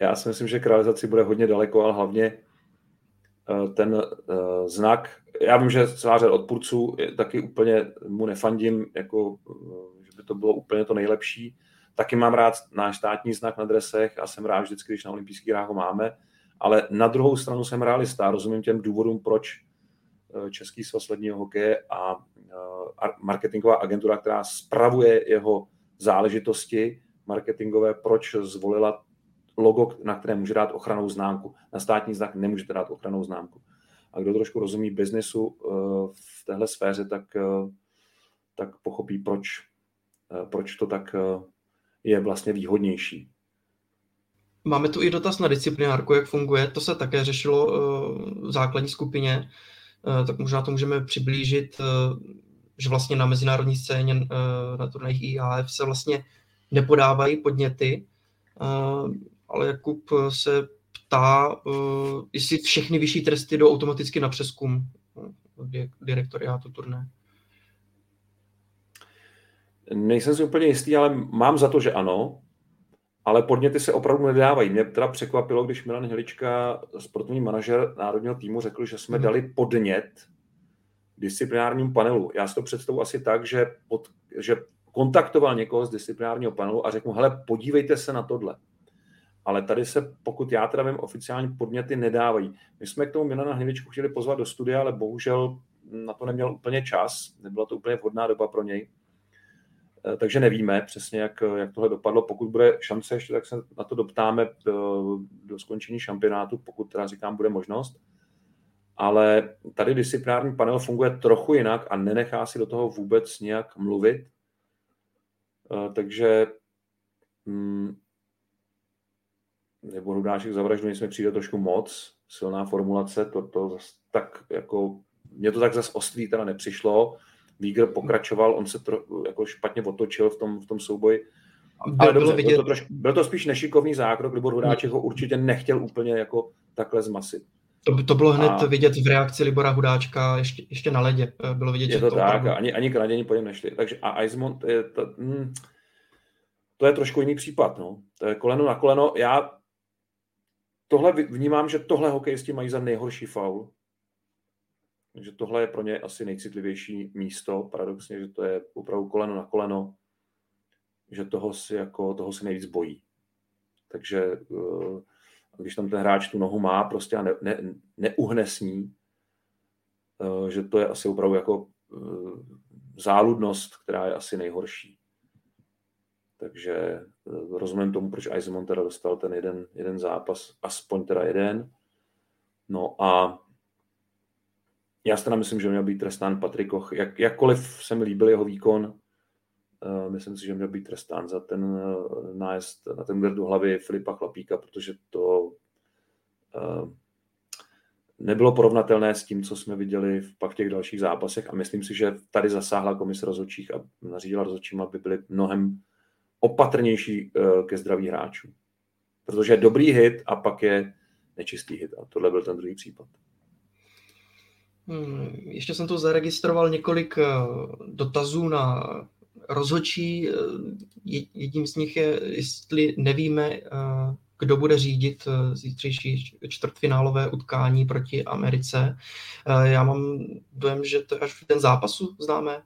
Já si myslím, že k realizaci bude hodně daleko, ale hlavně eh, ten uh, znak, já vím, že celá řada odpůrců taky úplně mu nefandím, jako, že by to bylo úplně to nejlepší. Taky mám rád náš státní znak na dresech a jsem rád vždycky, když na olympijských hrách ho máme, ale na druhou stranu jsem realista, rozumím těm důvodům, proč Český svaz ledního hokeje a marketingová agentura, která spravuje jeho záležitosti marketingové, proč zvolila logo, na které může dát ochranou známku. Na státní znak nemůžete dát ochranou známku. A kdo trošku rozumí biznesu eh, v téhle sféře, tak, eh, tak pochopí, proč, eh, proč to tak je vlastně výhodnější. Máme tu i dotaz na disciplinárku, jak funguje. To se také řešilo v základní skupině, tak možná to můžeme přiblížit, že vlastně na mezinárodní scéně na turnajích IAF se vlastně nepodávají podněty, ale Jakub se ptá, jestli všechny vyšší tresty jdou automaticky na přeskum direktoriátu turné. Nejsem si úplně jistý, ale mám za to, že ano, ale podněty se opravdu nedávají. Mě teda překvapilo, když Milan Helička, sportovní manažer národního týmu, řekl, že jsme hmm. dali podnět disciplinárnímu panelu. Já si to představu asi tak, že, pod, že kontaktoval někoho z disciplinárního panelu a řekl mu, hele, podívejte se na tohle. Ale tady se, pokud já teda vím, oficiální podněty nedávají. My jsme k tomu Milana Hnivičku chtěli pozvat do studia, ale bohužel na to neměl úplně čas, nebyla to úplně vhodná doba pro něj. Eh, takže nevíme přesně, jak, jak tohle dopadlo. Pokud bude šance ještě, tak se na to doptáme do, do skončení šampionátu, pokud teda říkám, bude možnost. Ale tady disciplinární panel funguje trochu jinak a nenechá si do toho vůbec nějak mluvit. Eh, takže hm, nebo Rudáček zavraždu, jsme přijde trošku moc, silná formulace, to, to zas, tak jako, mě to tak zase ostrý teda nepřišlo. Víger pokračoval, on se tro, jako špatně otočil v tom, v tom souboji. Ale dobře, bylo, vidět... byl, to trošku, byl to spíš nešikovný zákrok, Libor Hudáček ho určitě nechtěl úplně jako takhle zmasit. To, to bylo hned a... vidět v reakci Libora Hudáčka ještě, ještě na ledě. Bylo vidět, je že to, to tak, opravdu... ani, ani kradění po něm nešli. Takže a Eismont, je to, hm, to je trošku jiný případ. No. To je koleno na koleno. Já tohle vnímám, že tohle hokejisti mají za nejhorší faul. Takže tohle je pro ně asi nejcitlivější místo, paradoxně, že to je opravdu koleno na koleno, že toho si, jako, toho si nejvíc bojí. Takže eh, když tam ten hráč tu nohu má prostě a ne, ne, neuhne s ní, eh, že to je asi opravdu jako eh, záludnost, která je asi nejhorší. Takže rozumím tomu, proč Eisenman teda dostal ten jeden, jeden zápas, aspoň teda jeden. No a já si myslím, že měl být trestán Patrik Koch. Jak, jakkoliv se mi líbil jeho výkon, uh, myslím si, že měl být trestán za ten uh, nájezd na ten do hlavy Filipa Chlapíka, protože to uh, nebylo porovnatelné s tím, co jsme viděli v pak těch dalších zápasech a myslím si, že tady zasáhla komise rozhodčích a nařídila rozhodčím, aby byly mnohem opatrnější ke zdraví hráčů. Protože je dobrý hit a pak je nečistý hit. A tohle byl ten druhý případ. Hmm, ještě jsem tu zaregistroval několik eh, dotazů na rozhodčí. Eh, jedním z nich je, jestli nevíme, kdo bude řídit zítřejší čtvrtfinálové utkání proti Americe. Já mám dojem, že to až v ten zápasu známe.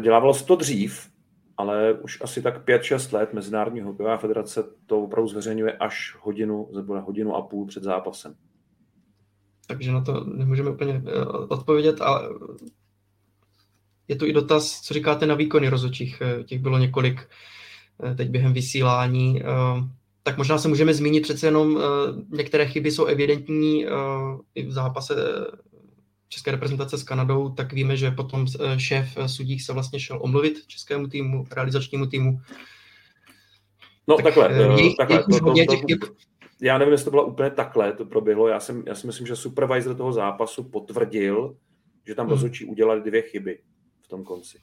Dělávalo se to dřív, ale už asi tak 5-6 let Mezinárodní hokejová federace to opravdu zveřejňuje až hodinu, nebo hodinu a půl před zápasem. Takže na to nemůžeme úplně eh, odpovědět, ale je tu i dotaz, co říkáte na výkony rozhodčích. Eh, těch bylo několik eh, teď během vysílání. Tak možná se můžeme zmínit přece jenom, některé chyby jsou evidentní i v zápase české reprezentace s Kanadou, tak víme, že potom šéf sudích se vlastně šel omluvit českému týmu, realizačnímu týmu. No tak, takhle, je, takhle to, to, to, to, já nevím, jestli to bylo úplně takhle, to proběhlo. Já, jsem, já si myslím, že supervisor toho zápasu potvrdil, že tam hmm. rozhodčí udělali dvě chyby v tom konci.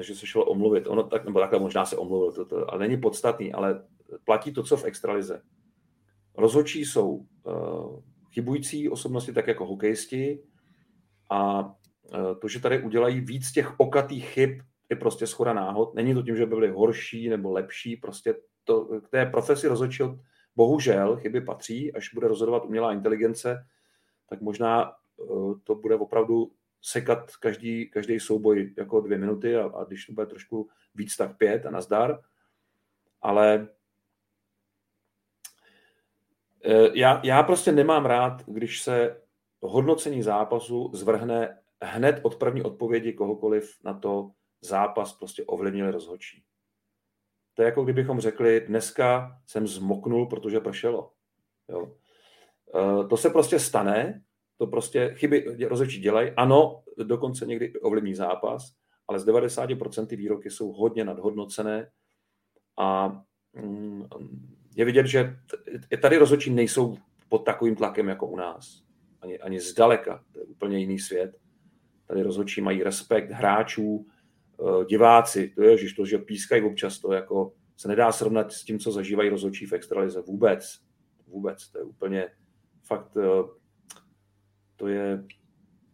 Že se šlo omluvit. Ono tak, nebo takhle možná se omluvil, to, to, ale není podstatný, ale platí to, co v extralize. Rozhodčí jsou uh, chybující osobnosti, tak jako hokejisti. A e, to, že tady udělají víc těch okatých chyb, je prostě schoda náhod. Není to tím, že by byli horší nebo lepší, prostě to, k té profesi rozhodčího bohužel chyby patří, až bude rozhodovat umělá inteligence, tak možná to bude opravdu sekat každý, každý souboj jako dvě minuty a, a když to bude trošku víc, tak pět a nazdar. Ale já, já prostě nemám rád, když se hodnocení zápasu zvrhne hned od první odpovědi kohokoliv na to zápas prostě ovlivnili rozhodčí. To je jako kdybychom řekli, dneska jsem zmoknul, protože pršelo. Jo. E, to se prostě stane, to prostě chyby rozhodčí dělají. Ano, dokonce někdy ovlivní zápas, ale z 90% výroky jsou hodně nadhodnocené a mm, je vidět, že tady rozhodčí nejsou pod takovým tlakem jako u nás. Ani, ani zdaleka. To je úplně jiný svět. Tady rozhodčí mají respekt hráčů, diváci. To je, že to, že pískají občas, to jako se nedá srovnat s tím, co zažívají rozhodčí v extralize. Vůbec. Vůbec. To je úplně fakt, eh, to je,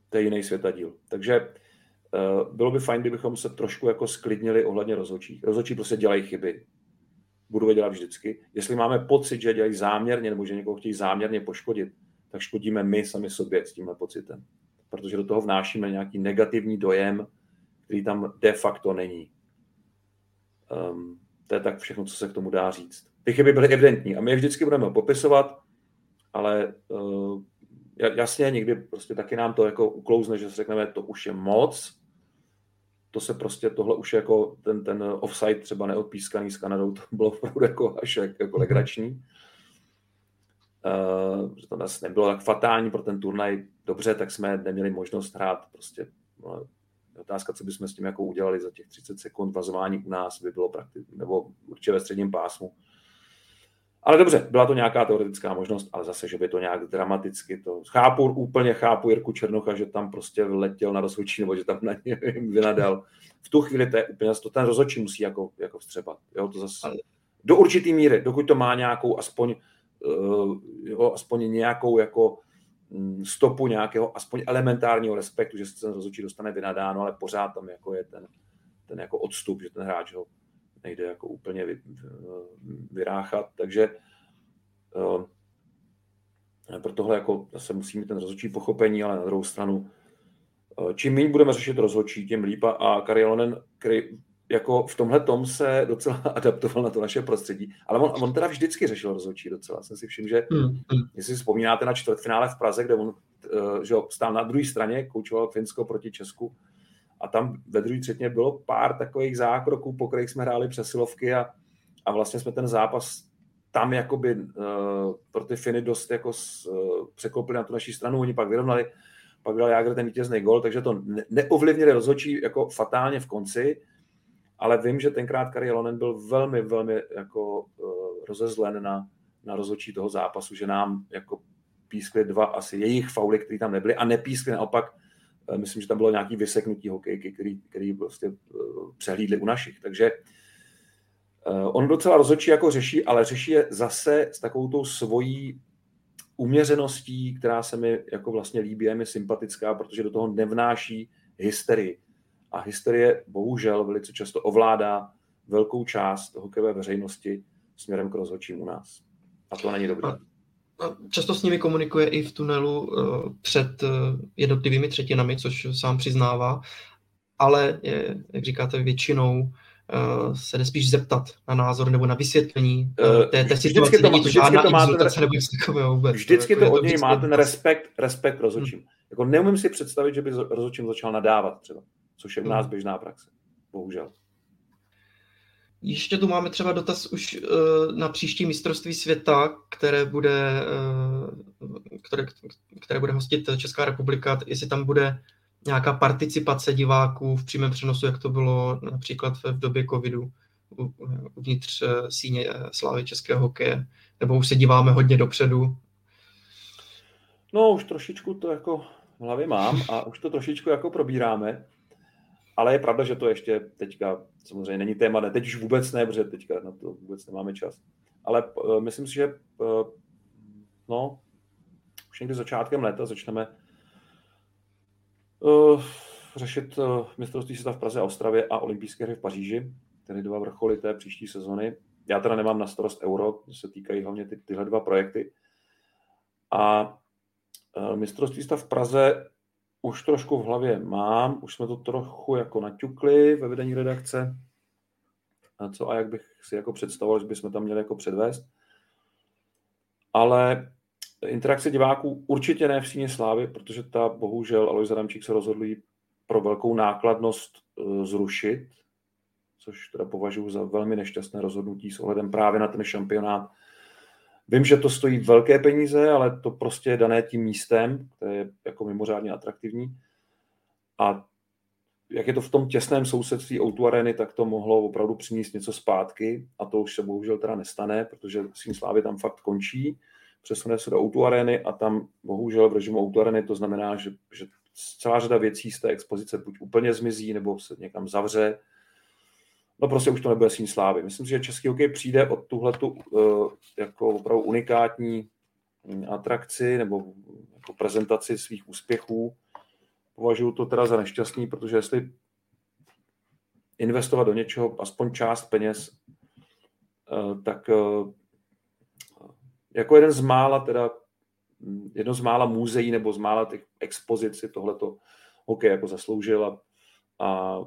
to je jiný světadíl. Takže eh, bylo by fajn, kdybychom se trošku jako sklidnili ohledně rozhodčí. Rozhodčí prostě dělají chyby budu je dělat vždycky. Jestli máme pocit, že dělají záměrně nebo že někoho chtějí záměrně poškodit, tak škodíme my sami sobě s tímhle pocitem. Protože do toho vnášíme nějaký negativní dojem, který tam de facto není. Um, to je tak všechno, co se k tomu dá říct. Ty chyby byly evidentní a my je vždycky budeme popisovat, ale uh, jasně, někdy prostě taky nám to jako uklouzne, že si řekneme, to už je moc, to se prostě, tohle už jako ten, ten offside třeba neodpískaný s Kanadou, to bylo opravdu jako až jako mhm. legrační. Uh, že to nás nebylo tak fatální pro ten turnaj. Dobře, tak jsme neměli možnost hrát prostě no, otázka, co bychom s tím jako udělali za těch 30 sekund vazování u nás by bylo prakticky, nebo určitě ve středním pásmu. Ale dobře, byla to nějaká teoretická možnost, ale zase, že by to nějak dramaticky to... Chápu, úplně chápu Jirku Černocha, že tam prostě letěl na rozhodčí, nebo že tam na něj [LAUGHS] vynadal. V tu chvíli to je úplně, to ten rozhodčí musí jako, jako vstřebat. Jo, to zase, do určitý míry, dokud to má nějakou aspoň, uh, jo, aspoň nějakou jako stopu nějakého aspoň elementárního respektu, že se ten rozhodčí dostane vynadáno, ale pořád tam jako je ten, ten jako odstup, že ten hráč ho nejde jako úplně vy, vyráchat, takže uh, pro tohle jako zase musí mít ten rozhodčí pochopení, ale na druhou stranu uh, čím méně budeme řešit rozhodčí, tím lípa a Karialonen, který jako v tomhle tom se docela [LAUGHS] adaptoval na to naše prostředí, ale on, on teda vždycky řešil rozhodčí docela. Jsem si všiml, že hmm. jestli si vzpomínáte na čtvrtfinále v Praze, kde on uh, že stál na druhé straně, koučoval Finsko proti Česku, a tam ve druhé třetině bylo pár takových zákroků, po kterých jsme hráli přesilovky a, a vlastně jsme ten zápas tam jakoby uh, pro ty Finy dost jako uh, překlopili na tu naší stranu, oni pak vyrovnali, pak dal Jágr ten vítězný gol, takže to ne- neovlivnili rozhodčí jako fatálně v konci, ale vím, že tenkrát Kari Lonen byl velmi, velmi jako uh, rozezlen na, na rozhodčí toho zápasu, že nám jako pískli dva asi jejich fauly, které tam nebyly a nepískli naopak Eh, myslím, že tam bylo nějaký vyseknutí hokejky, který, který prostě eh, přehlídli u našich. Takže eh, on docela rozhodčí jako řeší, ale řeší je zase s takovou tou svojí uměřeností, která se mi jako vlastně líbí, je mi sympatická, protože do toho nevnáší hysterii. A hysterie bohužel velice často ovládá velkou část hokejové veřejnosti směrem k rozhodčím u nás. A to není dobré často s nimi komunikuje i v tunelu uh, před uh, jednotlivými třetinami, což sám přiznává, ale je, jak říkáte, většinou uh, se nespíš zeptat na názor nebo na vysvětlení uh, té, té situace. To, Není to žádná to máte, nebo nic takového vůbec. Vždycky to, jako od něj má ten respekt, respekt rozhodčím. Hmm. Jako neumím si představit, že by rozhodčím začal nadávat třeba, což je u nás hmm. běžná praxe. Bohužel. Ještě tu máme třeba dotaz už uh, na příští mistrovství světa, které bude, uh, které, které bude hostit Česká republika, jestli tam bude nějaká participace diváků v přímém přenosu, jak to bylo například v době covidu uvnitř uh, síně slávy českého hokeje, nebo už se díváme hodně dopředu? No, už trošičku to jako v hlavě mám a už to trošičku jako probíráme. Ale je pravda, že to ještě teďka samozřejmě není téma, ne, teď už vůbec ne, protože teďka na to vůbec nemáme čas. Ale uh, myslím si, že uh, no, už někdy začátkem léta začneme uh, řešit uh, mistrovství světa v Praze a Ostravě a olympijské hry v Paříži, tedy dva vrcholy té příští sezony. Já teda nemám na starost euro, se týkají hlavně ty, tyhle dva projekty. A e, mistrovství v Praze už trošku v hlavě mám, už jsme to trochu jako naťukli ve vedení redakce, a co a jak bych si jako představoval, že bychom tam měli jako předvést. Ale interakce diváků určitě ne v síně slávy, protože ta bohužel Alois Adamčík se rozhodli pro velkou nákladnost e, zrušit, což teda považuji za velmi nešťastné rozhodnutí s ohledem právě na ten šampionát. Vím, že to stojí velké peníze, ale to prostě je dané tím místem, které je jako mimořádně atraktivní. A jak je to v tom těsném sousedství Outu Areny, tak to mohlo opravdu přinést něco zpátky a to už se bohužel teda nestane, protože Sín Slávy tam fakt končí, přesune se do Outu Areny a tam bohužel v režimu Outu Areny to znamená, že, že celá řada věcí z té expozice buď úplně zmizí, nebo se někam zavře, no prostě už to nebude sín slávy. Myslím si, že český hokej přijde od tuhletu uh, jako opravdu unikátní hm, atrakci nebo jako prezentaci svých úspěchů. Považuji to teda za nešťastný, protože jestli investovat do něčeho aspoň část peněz, uh, tak uh, jako jeden z mála teda hm, jedno z mála muzeí nebo z mála těch expozic si tohleto hokej jako zasloužil a, a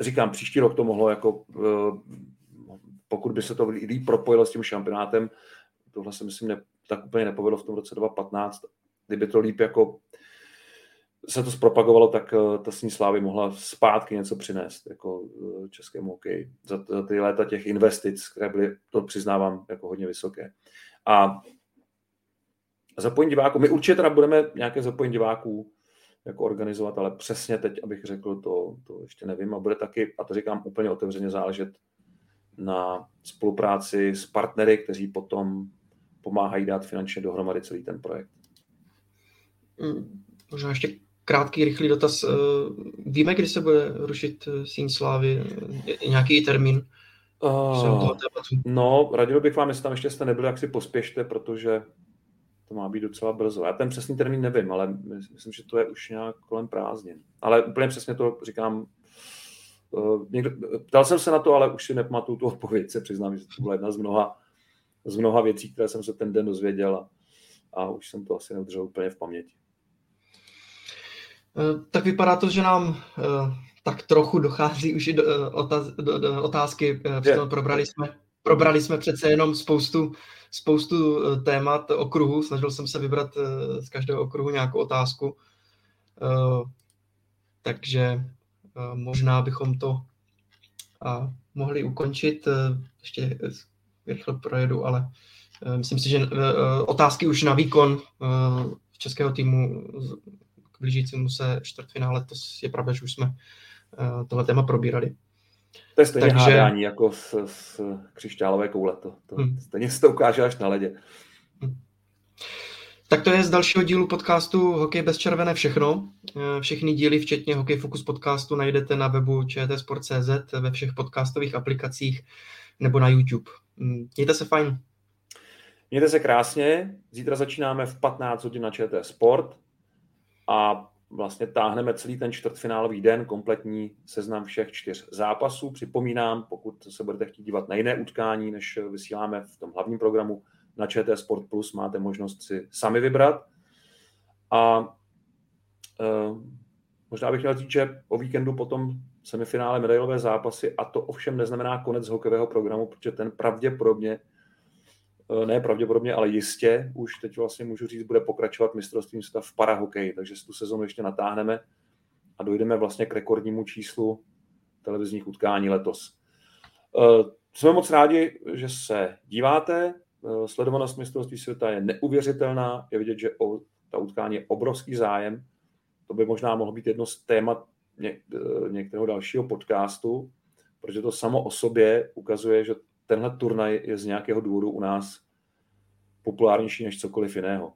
říkám, příští rok to mohlo jako, eh, pokud by se to líp propojilo s tím šampionátem, tohle se myslím ne, tak úplně nepovedlo v tom roce 2015, kdyby to líp jako se to zpropagovalo, tak eh, ta sní slávy mohla zpátky něco přinést jako eh, českému hokeji za, za ty léta těch investic, které byly, to přiznávám, jako hodně vysoké. A zapojení diváků, my určitě teda budeme nějaké zapojení diváků jako organizovat, ale přesně teď, abych řekl, to, to ještě nevím a bude taky, a to říkám úplně otevřeně, záležet na spolupráci s partnery, kteří potom pomáhají dát finančně dohromady celý ten projekt. Hmm, možná ještě krátký, rychlý dotaz. Eh, víme, kdy se bude rušit eh, Síň Slávy? Nějaký termín? Uh, no, radil bych vám, jestli tam ještě jste nebyli, jak si pospěšte, protože to má být docela brzo. Já ten přesný termín nevím, ale myslím, že to je už nějak kolem prázdnin. Ale úplně přesně to říkám. Uh, někdo, ptal jsem se na to, ale už si nepamatuju tu odpověď, se přiznám, že to byla jedna z mnoha, z mnoha věcí, které jsem se ten den dozvěděl a, a už jsem to asi neudržel úplně v paměti. Uh, tak vypadá to, že nám uh, tak trochu dochází už i do, otaz, do, do otázky. Probrali jsme, probrali jsme přece jenom spoustu spoustu eh, témat okruhu, snažil jsem se vybrat eh, z každého okruhu nějakou otázku, eh, takže možná bychom to mohli ukončit, ještě rychle projedu, ale myslím si, že otázky už na výkon českého týmu k blížícímu se čtvrtfinále, to je pravda, že už jsme tohle téma probírali. To je stejně Takže... hádání jako s, s křišťálové koule. To, to, hmm. Stejně se to ukáže až na ledě. Hmm. Tak to je z dalšího dílu podcastu Hokej bez červené všechno. Eh, všechny díly, včetně Hokej Focus podcastu, najdete na webu čtsport.cz, ve všech podcastových aplikacích nebo na YouTube. Hmm, mějte se fajn. Mějte se krásně. Zítra začínáme v 15 hodin na ČT Sport a vlastně táhneme celý ten čtvrtfinálový den, kompletní seznam všech čtyř zápasů. Připomínám, pokud se budete chtít dívat na jiné utkání, než vysíláme v tom hlavním programu na ČT Sport Plus, máte možnost si sami vybrat. A uh, možná bych měl říct, že o víkendu potom semifinále medailové zápasy a to ovšem neznamená konec hokejového programu, protože ten pravděpodobně ne pravděpodobně, ale jistě, už teď vlastně můžu říct, bude pokračovat mistrovstvím světa v parahokeji, takže tu sezonu ještě natáhneme a dojdeme vlastně k rekordnímu číslu televizních utkání letos. Eh, jsme moc rádi, že se díváte. Eh, sledovanost mistrovství světa je neuvěřitelná. Je vidět, že o ta utkání je obrovský zájem. To by možná mohlo být jedno z témat některého dalšího podcastu, protože to samo o sobě ukazuje, že tenhle turnaj je z nějakého důvodu u nás populárnější než cokoliv jiného.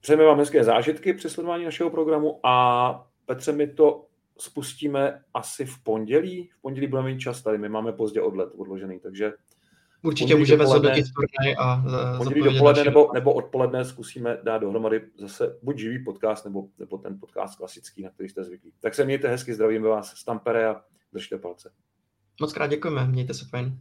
Přejeme vám hezké zážitky při sledování našeho programu a Petře, my to spustíme asi v pondělí. V pondělí budeme mít čas tady, my máme pozdě odlet odložený, takže Určitě můžeme zhodnotit turnaj a pondělí dopoledne nebo, nebo odpoledne zkusíme dát dohromady zase buď živý podcast, nebo, nebo ten podcast klasický, na který jste zvyklí. Tak se mějte hezky, zdravím vás z Tampere a držte palce. Moc krát děkujeme, mějte se fajn.